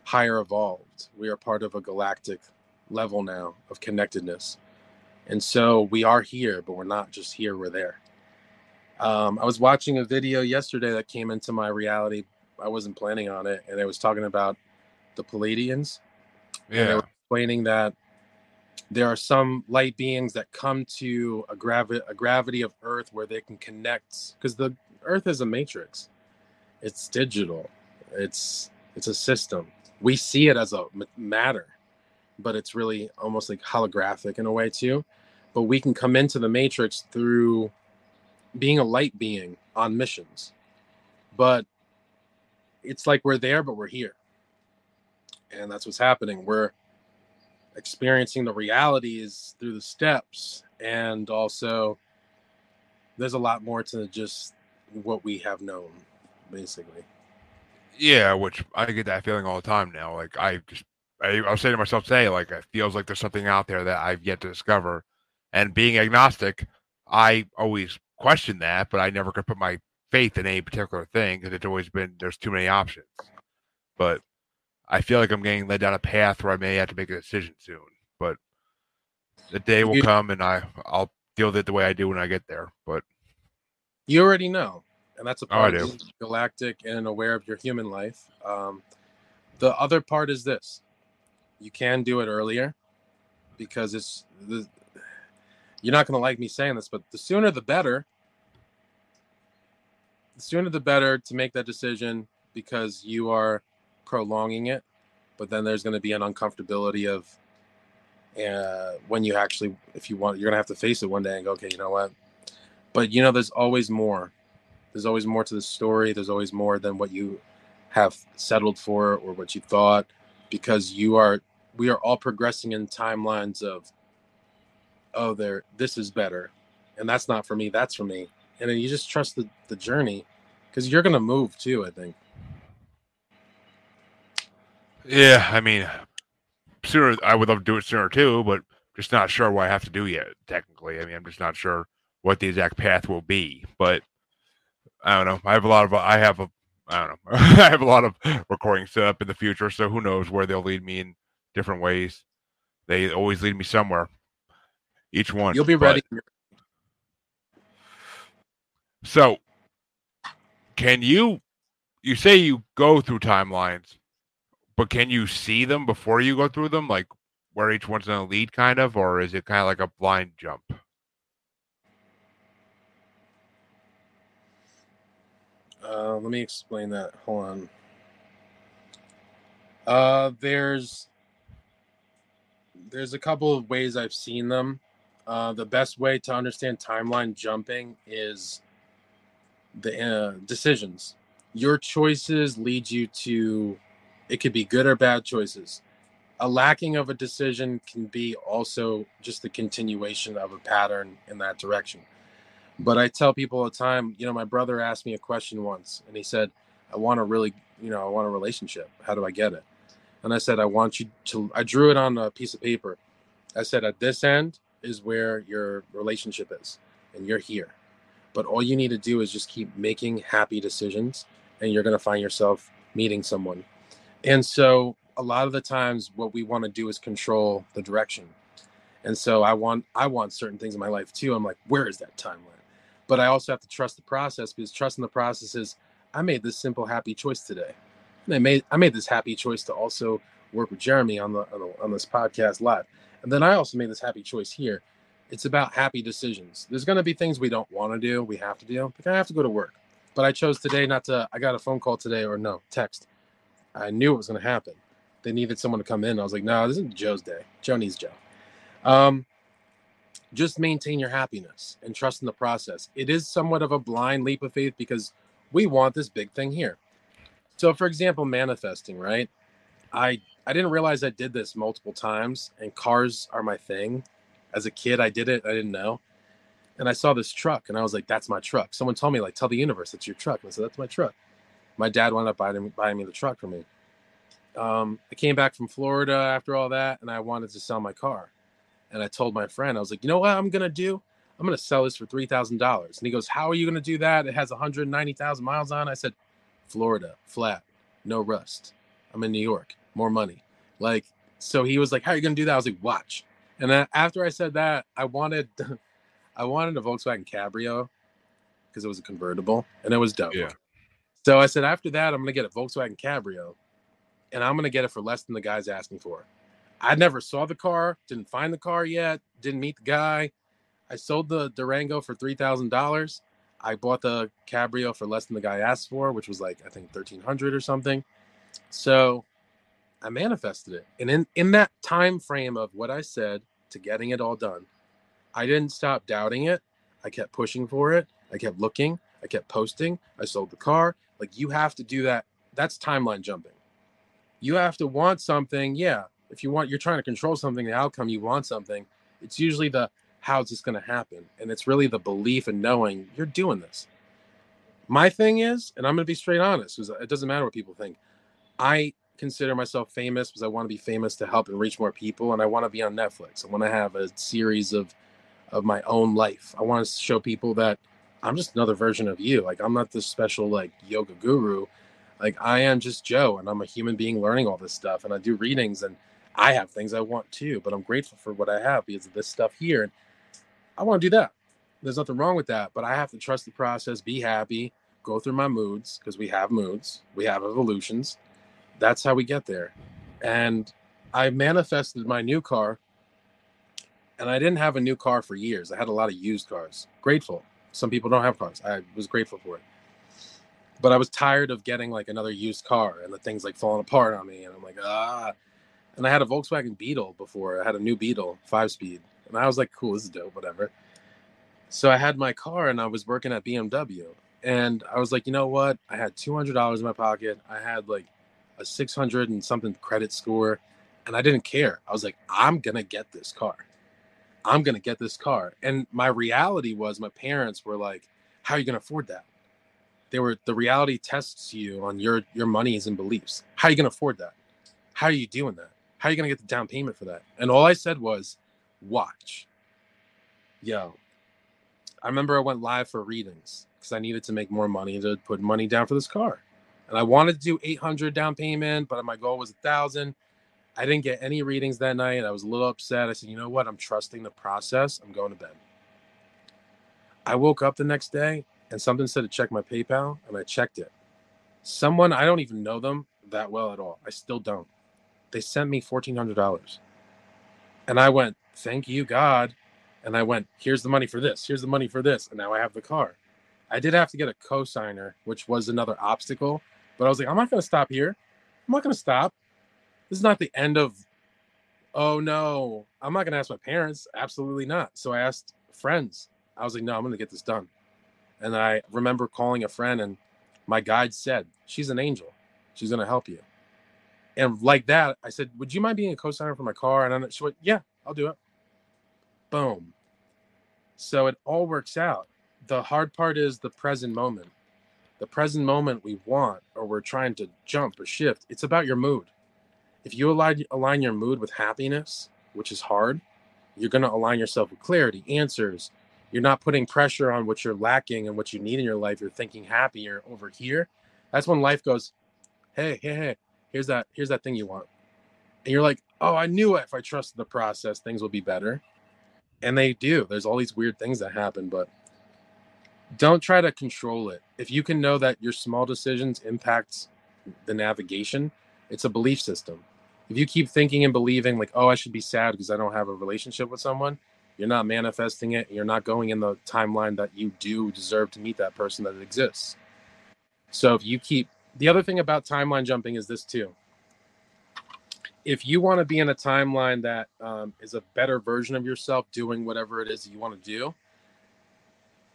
Speaker 2: higher evolved. We are part of a galactic level now of connectedness. And so we are here, but we're not just here, we're there. Um, I was watching a video yesterday that came into my reality. I wasn't planning on it, and it was talking about the Pleiadians. Yeah. And they were explaining that there are some light beings that come to a, gravi- a gravity of Earth where they can connect because the Earth is a matrix. It's digital. It's it's a system we see it as a matter, but it's really almost like holographic in a way too. But we can come into the matrix through being a light being on missions. But it's like we're there, but we're here. And that's what's happening. We're experiencing the realities through the steps. And also, there's a lot more to just what we have known, basically.
Speaker 1: Yeah, which I get that feeling all the time now. Like, I just, I, I was saying to myself today, like, it feels like there's something out there that I've yet to discover. And being agnostic, I always question that, but I never could put my faith in any particular thing because it's always been there's too many options. But I feel like I'm getting led down a path where I may have to make a decision soon. But the day will come, and I I'll deal with it the way I do when I get there. But
Speaker 2: you already know, and that's a
Speaker 1: oh, part
Speaker 2: oh, of galactic and aware of your human life. Um, the other part is this: you can do it earlier because it's the. You're not going to like me saying this, but the sooner the better the sooner the better to make that decision because you are prolonging it. But then there's going to be an uncomfortability of uh, when you actually, if you want, you're going to have to face it one day and go, okay, you know what? But you know, there's always more. There's always more to the story. There's always more than what you have settled for or what you thought because you are, we are all progressing in timelines of, oh, there, this is better. And that's not for me. That's for me and then you just trust the, the journey because you're gonna move too. I think.
Speaker 1: Yeah, I mean, sooner I would love to do it sooner too, but just not sure what I have to do yet. Technically, I mean, I'm just not sure what the exact path will be. But I don't know. I have a lot of I have a I don't know. I have a lot of recordings set up in the future, so who knows where they'll lead me in different ways. They always lead me somewhere. Each one.
Speaker 2: You'll be ready.
Speaker 1: So, can you you say you go through timelines, but can you see them before you go through them, like where each one's going to lead, kind of, or is it kind of like a blind jump?
Speaker 2: Uh, let me explain that. Hold on. Uh, there's there's a couple of ways I've seen them. Uh, the best way to understand timeline jumping is the uh, decisions. Your choices lead you to, it could be good or bad choices. A lacking of a decision can be also just the continuation of a pattern in that direction. But I tell people all the time, you know, my brother asked me a question once and he said, I want a really, you know, I want a relationship. How do I get it? And I said, I want you to, I drew it on a piece of paper. I said, at this end is where your relationship is, and you're here. But all you need to do is just keep making happy decisions, and you're going to find yourself meeting someone. And so, a lot of the times, what we want to do is control the direction. And so, I want I want certain things in my life too. I'm like, where is that timeline? But I also have to trust the process because trusting the process is, I made this simple happy choice today. And I made I made this happy choice to also work with Jeremy on the on, the, on this podcast live. And then I also made this happy choice here it's about happy decisions. There's going to be things we don't want to do, we have to do. Like I have to go to work, but I chose today not to. I got a phone call today, or no text. I knew it was going to happen. They needed someone to come in. I was like, no, this isn't Joe's day. Joe needs Joe. Um, just maintain your happiness and trust in the process. It is somewhat of a blind leap of faith because we want this big thing here. So, for example, manifesting, right? I I didn't realize I did this multiple times, and cars are my thing as a kid, I did it. I didn't know. And I saw this truck and I was like, that's my truck. Someone told me, like, tell the universe it's your truck. And I said, that's my truck. My dad wound up buying, buying me the truck for me. Um, I came back from Florida after all that and I wanted to sell my car. And I told my friend, I was like, you know what I'm going to do? I'm going to sell this for $3,000. And he goes, how are you going to do that? It has 190,000 miles on. I said, Florida, flat, no rust. I'm in New York, more money. Like, so he was like, how are you going to do that? I was like, watch. And then after I said that, I wanted I wanted a Volkswagen Cabrio because it was a convertible and it was dope.
Speaker 1: Yeah.
Speaker 2: So I said after that, I'm gonna get a Volkswagen Cabrio, and I'm gonna get it for less than the guy's asking for. I never saw the car, didn't find the car yet, didn't meet the guy. I sold the Durango for three thousand dollars. I bought the Cabrio for less than the guy asked for, which was like I think thirteen hundred or something. So I manifested it. And in, in that time frame of what I said to getting it all done, I didn't stop doubting it. I kept pushing for it. I kept looking. I kept posting. I sold the car. Like you have to do that. That's timeline jumping. You have to want something. Yeah. If you want, you're trying to control something, the outcome, you want something. It's usually the how's this going to happen? And it's really the belief and knowing you're doing this. My thing is, and I'm going to be straight honest, it doesn't matter what people think. I consider myself famous because I want to be famous to help and reach more people, and I want to be on Netflix. I want to have a series of of my own life. I want to show people that I'm just another version of you. Like I'm not this special like yoga guru. Like I am just Joe, and I'm a human being learning all this stuff, and I do readings, and I have things I want too. But I'm grateful for what I have because of this stuff here, and I want to do that. There's nothing wrong with that, but I have to trust the process, be happy, go through my moods because we have moods, we have evolutions. That's how we get there. And I manifested my new car, and I didn't have a new car for years. I had a lot of used cars. Grateful. Some people don't have cars. I was grateful for it. But I was tired of getting like another used car and the things like falling apart on me. And I'm like, ah. And I had a Volkswagen Beetle before. I had a new Beetle, five speed. And I was like, cool, this is dope, whatever. So I had my car and I was working at BMW. And I was like, you know what? I had $200 in my pocket. I had like a 600 and something credit score. And I didn't care. I was like, I'm going to get this car. I'm going to get this car. And my reality was my parents were like, how are you going to afford that? They were the reality tests you on your your monies and beliefs. How are you going to afford that? How are you doing that? How are you going to get the down payment for that? And all I said was, watch. Yo, I remember I went live for readings because I needed to make more money to put money down for this car. And I wanted to do 800 down payment, but my goal was a thousand. I didn't get any readings that night. I was a little upset. I said, you know what? I'm trusting the process. I'm going to bed. I woke up the next day and something said to check my PayPal, and I checked it. Someone, I don't even know them that well at all. I still don't. They sent me $1,400. And I went, thank you, God. And I went, here's the money for this. Here's the money for this. And now I have the car. I did have to get a co-signer, which was another obstacle. But I was like, I'm not going to stop here. I'm not going to stop. This is not the end of, oh no, I'm not going to ask my parents. Absolutely not. So I asked friends. I was like, no, I'm going to get this done. And I remember calling a friend, and my guide said, she's an angel. She's going to help you. And like that, I said, would you mind being a co-signer for my car? And she went, yeah, I'll do it. Boom. So it all works out. The hard part is the present moment. The present moment we want, or we're trying to jump or shift, it's about your mood. If you align, align your mood with happiness, which is hard, you're going to align yourself with clarity, answers. You're not putting pressure on what you're lacking and what you need in your life. You're thinking happier over here. That's when life goes, hey, hey, hey, here's that, here's that thing you want. And you're like, oh, I knew. If I trusted the process, things will be better. And they do. There's all these weird things that happen but don't try to control it. If you can know that your small decisions impact the navigation it's a belief system. If you keep thinking and believing like oh i should be sad because i don't have a relationship with someone you're not manifesting it. You're not going in the timeline that you do deserve to meet that person that exists. So if you keep the other thing about timeline jumping is this too. If you want to be in a timeline that um, is a better version of yourself doing whatever it is you want to do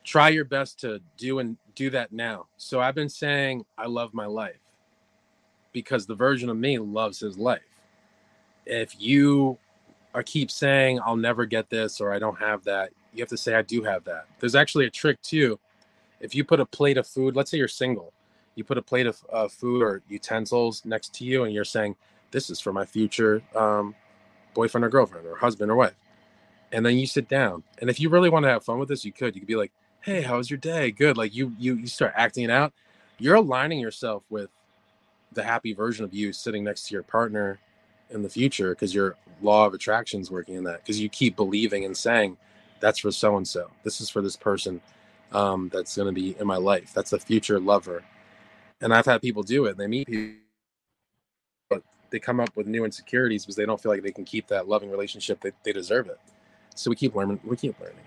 Speaker 2: try your best to do and do that now. So i've been saying i love my life because the version of me loves his life. If you are keep saying i'll never get this or i don't have that you have to say i do have that. There's actually a trick too. If you put a plate of food let's say you're single you put a plate of uh, food or utensils next to you and you're saying this is for my future um, boyfriend or girlfriend or husband or wife. And then you sit down. And if you really want to have fun with this, you could. You could be like, hey, how was your day? Good. Like you you you start acting it out. You're aligning yourself with the happy version of you sitting next to your partner in the future because your law of attraction is working in that because you keep believing and saying that's for so and so this is for this person um, that's going to be in my life that's the future lover and i've had people do it they meet people but they come up with new insecurities because they don't feel like they can keep that loving relationship that they deserve it. So we keep learning. We keep learning.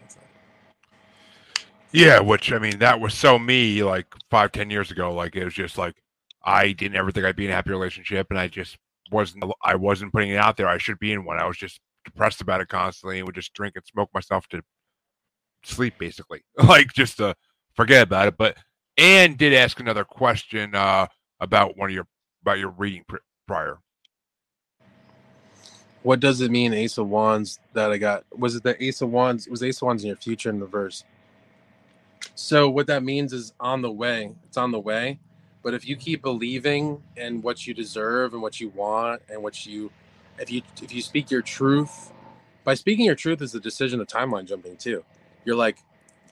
Speaker 1: Yeah, which I mean, that was so me like five, ten years ago. Like it was just like I didn't ever think I'd be in a happy relationship, and I just wasn't I wasn't putting it out there. I should be in one. I was just depressed about it constantly and would just drink and smoke myself to sleep basically. like just to forget about it. But Anne did ask another question uh, about one of your about your reading prior.
Speaker 2: What does it mean, Ace of Wands? That I got was it the Ace of Wands? Was Ace of Wands in your future in reverse? So what that means is on the way. It's on the way. But if you keep believing in what you deserve and what you want and what you if you if you speak your truth, by speaking your truth is the decision of timeline jumping too. You're like,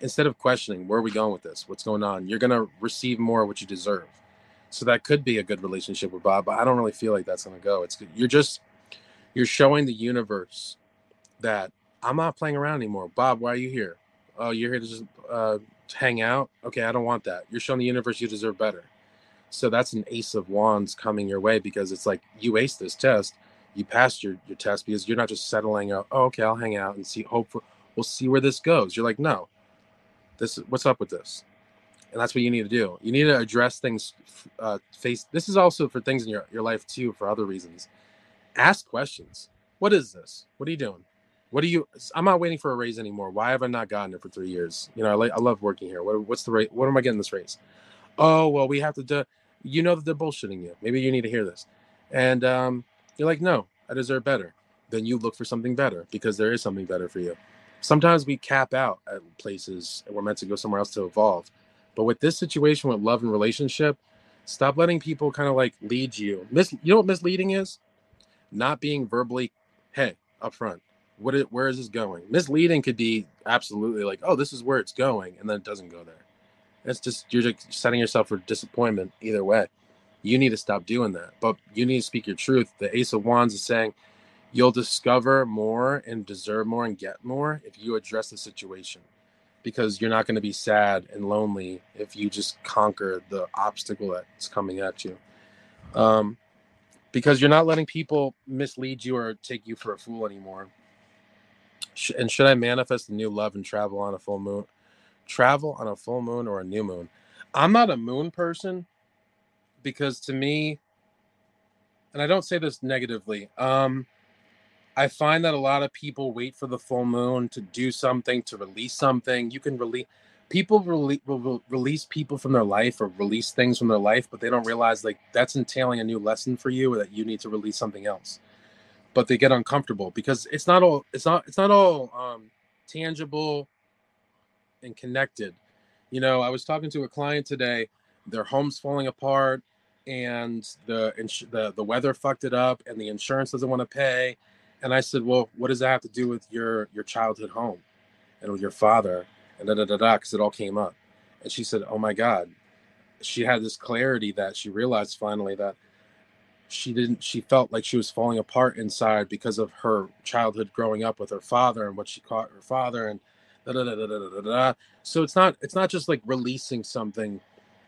Speaker 2: instead of questioning where are we going with this, what's going on, you're gonna receive more of what you deserve. So that could be a good relationship with Bob, but I don't really feel like that's gonna go. It's you're just you're showing the universe that I'm not playing around anymore. Bob, why are you here? Oh, you're here to just uh, hang out. Okay, I don't want that. You're showing the universe you deserve better. So that's an ace of wands coming your way because it's like you ace this test, you passed your, your test because you're not just settling out, oh, okay, I'll hang out and see hope for, we'll see where this goes. You're like, no, this what's up with this? And that's what you need to do. You need to address things uh, face. This is also for things in your, your life too, for other reasons. Ask questions. What is this? What are you doing? What are you? I'm not waiting for a raise anymore. Why have I not gotten it for three years? You know, I, like, I love working here. What, what's the rate? What am I getting this raise? Oh well, we have to do. You know that they're bullshitting you. Maybe you need to hear this, and um, you're like, no, I deserve better. Then you look for something better because there is something better for you. Sometimes we cap out at places and we're meant to go somewhere else to evolve. But with this situation with love and relationship, stop letting people kind of like lead you. Mis- you know what misleading is? Not being verbally, hey, up front What? Where is this going? Misleading could be absolutely like, oh, this is where it's going, and then it doesn't go there. It's just you're just setting yourself for disappointment either way. You need to stop doing that. But you need to speak your truth. The Ace of Wands is saying you'll discover more and deserve more and get more if you address the situation. Because you're not going to be sad and lonely if you just conquer the obstacle that's coming at you. Um, because you're not letting people mislead you or take you for a fool anymore and should I manifest a new love and travel on a full moon? Travel on a full moon or a new moon? I'm not a moon person because to me, and I don't say this negatively, um, I find that a lot of people wait for the full moon to do something, to release something. You can release people release, release people from their life or release things from their life, but they don't realize like that's entailing a new lesson for you or that you need to release something else but they get uncomfortable because it's not all it's not it's not all um, tangible and connected. You know, I was talking to a client today. Their home's falling apart, and the ins- the the weather fucked it up, and the insurance doesn't want to pay. And I said, "Well, what does that have to do with your your childhood home, and with your father, and da da da da?" Because it all came up. And she said, "Oh my God," she had this clarity that she realized finally that she didn't she felt like she was falling apart inside because of her childhood growing up with her father and what she caught her father and da, da, da, da, da, da, da. so it's not it's not just like releasing something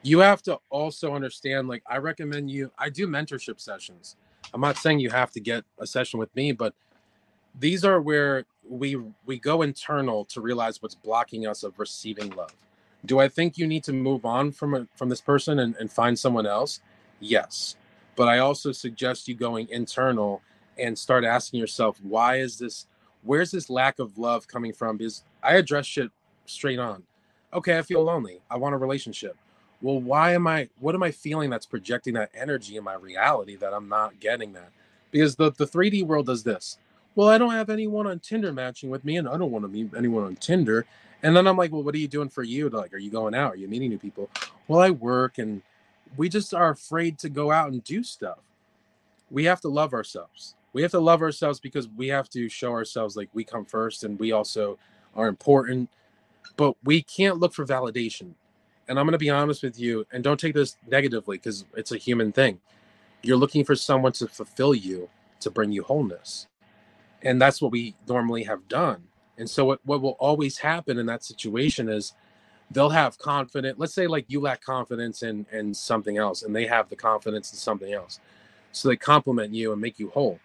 Speaker 2: you have to also understand like i recommend you i do mentorship sessions i'm not saying you have to get a session with me but these are where we we go internal to realize what's blocking us of receiving love do i think you need to move on from a, from this person and, and find someone else yes but I also suggest you going internal and start asking yourself, why is this, where's this lack of love coming from? Because I address shit straight on. Okay, I feel lonely. I want a relationship. Well, why am I, what am I feeling that's projecting that energy in my reality that I'm not getting that? Because the, the 3D world does this. Well, I don't have anyone on Tinder matching with me, and I don't want to meet anyone on Tinder. And then I'm like, well, what are you doing for you? Like, are you going out? Are you meeting new people? Well, I work and we just are afraid to go out and do stuff. We have to love ourselves. We have to love ourselves because we have to show ourselves like we come first and we also are important. But we can't look for validation. And I'm going to be honest with you, and don't take this negatively because it's a human thing. You're looking for someone to fulfill you, to bring you wholeness. And that's what we normally have done. And so, what, what will always happen in that situation is they'll have confidence. Let's say like you lack confidence in in something else, and they have the confidence in something else, so they complement you and make you whole.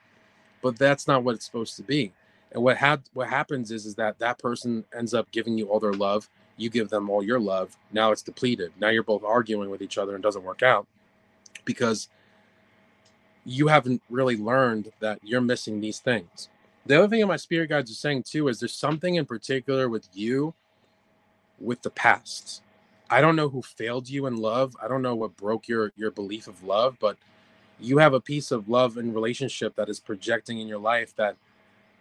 Speaker 2: But that's not what it's supposed to be. And what ha- what happens is is that that person ends up giving you all their love. You give them all your love. Now it's depleted. Now you're both arguing with each other and doesn't work out because you haven't really learned that you're missing these things. The other thing that my spirit guides are saying too is there's something in particular with you with the past. I don't know who failed you in love. I don't know what broke your your belief of love, but you have a piece of love and relationship that is projecting in your life that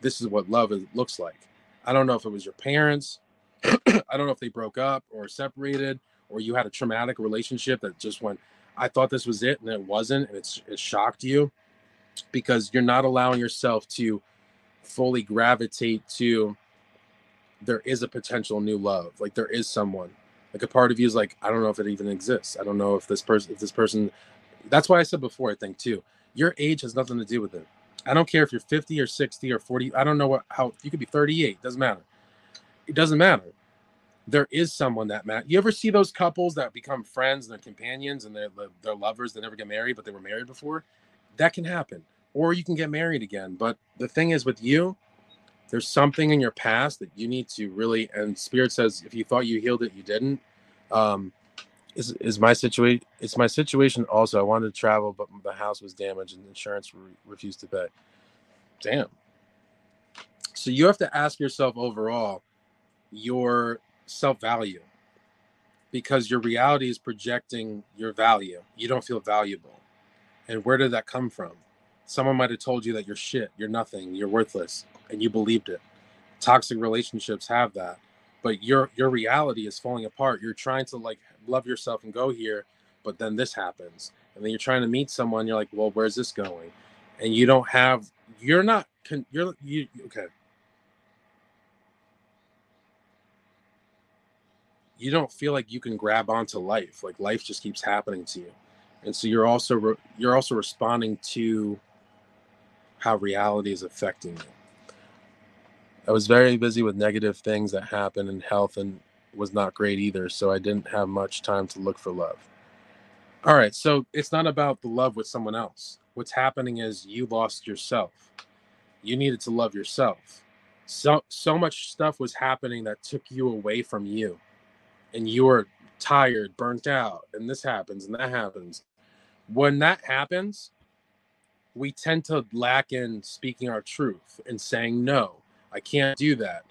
Speaker 2: this is what love is, looks like. I don't know if it was your parents. I don't know if they broke up or separated or you had a traumatic relationship that just went I thought this was it and it wasn't and it's it shocked you because you're not allowing yourself to fully gravitate to there is a potential new love. Like there is someone. Like a part of you is like, I don't know if it even exists. I don't know if this person, if this person. That's why I said before. I think too. Your age has nothing to do with it. I don't care if you're 50 or 60 or 40. I don't know what how you could be 38. Doesn't matter. It doesn't matter. There is someone that matters. You ever see those couples that become friends and they're companions and they're they're lovers? They never get married, but they were married before. That can happen. Or you can get married again. But the thing is with you, there's something in your past that you need to really and spirit says if you thought you healed it you didn't um is is my situation it's my situation also i wanted to travel but the house was damaged and insurance re- refused to pay damn so you have to ask yourself overall your self-value because your reality is projecting your value you don't feel valuable and where did that come from someone might have told you that you're shit you're nothing you're worthless and you believed it. Toxic relationships have that, but your your reality is falling apart. You're trying to like love yourself and go here, but then this happens, and then you're trying to meet someone. You're like, well, where's this going? And you don't have. You're not. You're you okay. You don't feel like you can grab onto life. Like life just keeps happening to you, and so you're also re- you're also responding to how reality is affecting you. I was very busy with negative things that happened in health and was not great either. So I didn't have much time to look for love. All right. So it's not about the love with someone else. What's happening is you lost yourself. You needed to love yourself. So so much stuff was happening that took you away from you. And you are tired, burnt out, and this happens and that happens. When that happens, we tend to lack in speaking our truth and saying no I can't do that.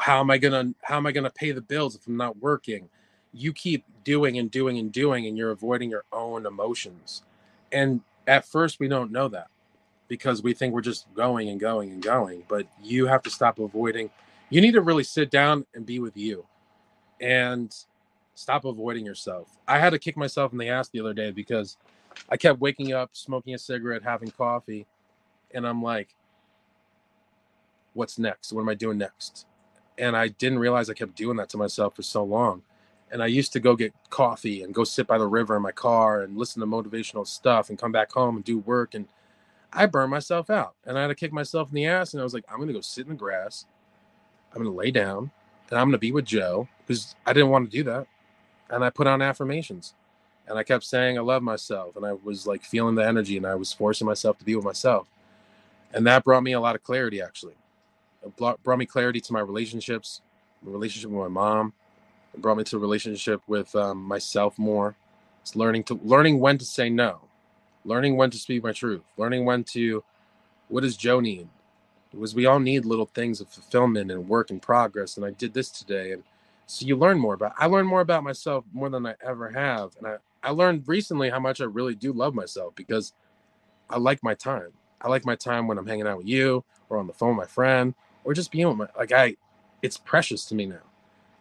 Speaker 2: How am I gonna how am I gonna pay the bills if I'm not working? You keep doing and doing and doing, and you're avoiding your own emotions. And at first, we don't know that because we think we're just going and going and going. But you have to stop avoiding. You need to really sit down and be with you, and stop avoiding yourself. I had to kick myself in the ass the other day because I kept waking up, smoking a cigarette, having coffee, and I'm like, what's next? What am I doing next? And I didn't realize I kept doing that to myself for so long. And I used to go get coffee and go sit by the river in my car and listen to motivational stuff and come back home and do work. And I burned myself out and I had to kick myself in the ass. And I was like, I'm going to go sit in the grass. I'm going to lay down and I'm going to be with Joe because I didn't want to do that. And I put on affirmations and I kept saying, I love myself. And I was like feeling the energy and I was forcing myself to be with myself. And that brought me a lot of clarity, actually brought, brought me clarity to my relationships, my relationship with my mom. It brought me to a relationship with um, myself more. It's learning to learning when to say no, learning when to speak my truth, learning when to what does Joe need? Because we all need little things of fulfillment and work in progress. And I did this today. And so you learn more about I learned more about myself more than I ever have. And I, I learned recently how much I really do love myself because I like my time. I like my time when I'm hanging out with you or on the phone with my friend or just being with my like I it's precious to me now.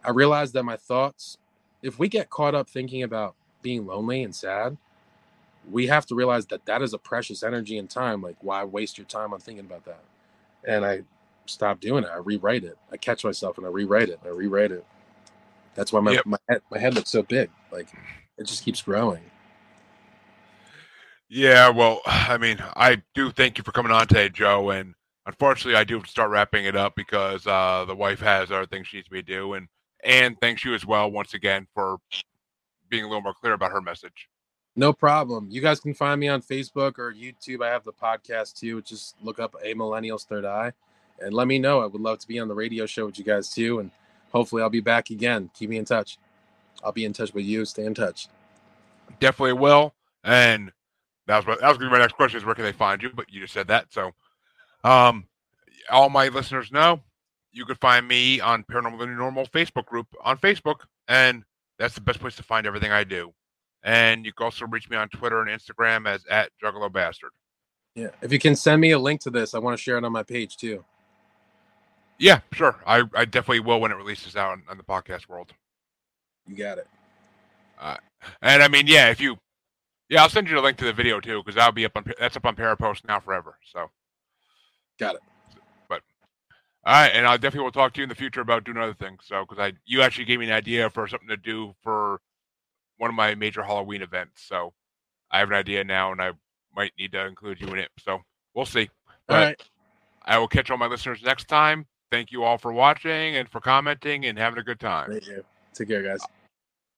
Speaker 2: I realize that my thoughts, if we get caught up thinking about being lonely and sad, we have to realize that that is a precious energy and time. Like, why waste your time on thinking about that? And I stop doing it. I rewrite it. I catch myself and I rewrite it. I rewrite it. That's why my yep. my head my head looks so big. Like it just keeps growing.
Speaker 1: Yeah, well, I mean, I do thank you for coming on today, Joe, and unfortunately, I do start wrapping it up because uh, the wife has other things she needs to do, and and thanks you as well once again for being a little more clear about her message.
Speaker 2: No problem. You guys can find me on Facebook or YouTube. I have the podcast too. Just look up a Millennial's Third Eye, and let me know. I would love to be on the radio show with you guys too, and hopefully I'll be back again. Keep me in touch. I'll be in touch with you. Stay in touch.
Speaker 1: Definitely will. And that was what, that was going to be my next question: is where can they find you? But you just said that, so um, all my listeners know you could find me on Paranormal Normal Facebook group on Facebook, and that's the best place to find everything I do. And you can also reach me on Twitter and Instagram as at Juggalo Bastard.
Speaker 2: Yeah. If you can send me a link to this, I want to share it on my page too.
Speaker 1: Yeah, sure. I, I definitely will when it releases out on, on the podcast world.
Speaker 2: You got it.
Speaker 1: Uh, and I mean, yeah, if you, yeah, I'll send you the link to the video too because that'll be up on that's up on Parapost now forever. So,
Speaker 2: got it.
Speaker 1: But all right, and I definitely will talk to you in the future about doing other things. So, because I you actually gave me an idea for something to do for one of my major Halloween events. So, I have an idea now, and I might need to include you in it. So, we'll see.
Speaker 2: But all right.
Speaker 1: I will catch all my listeners next time. Thank you all for watching and for commenting and having a good time.
Speaker 2: Thank you. Take care, guys.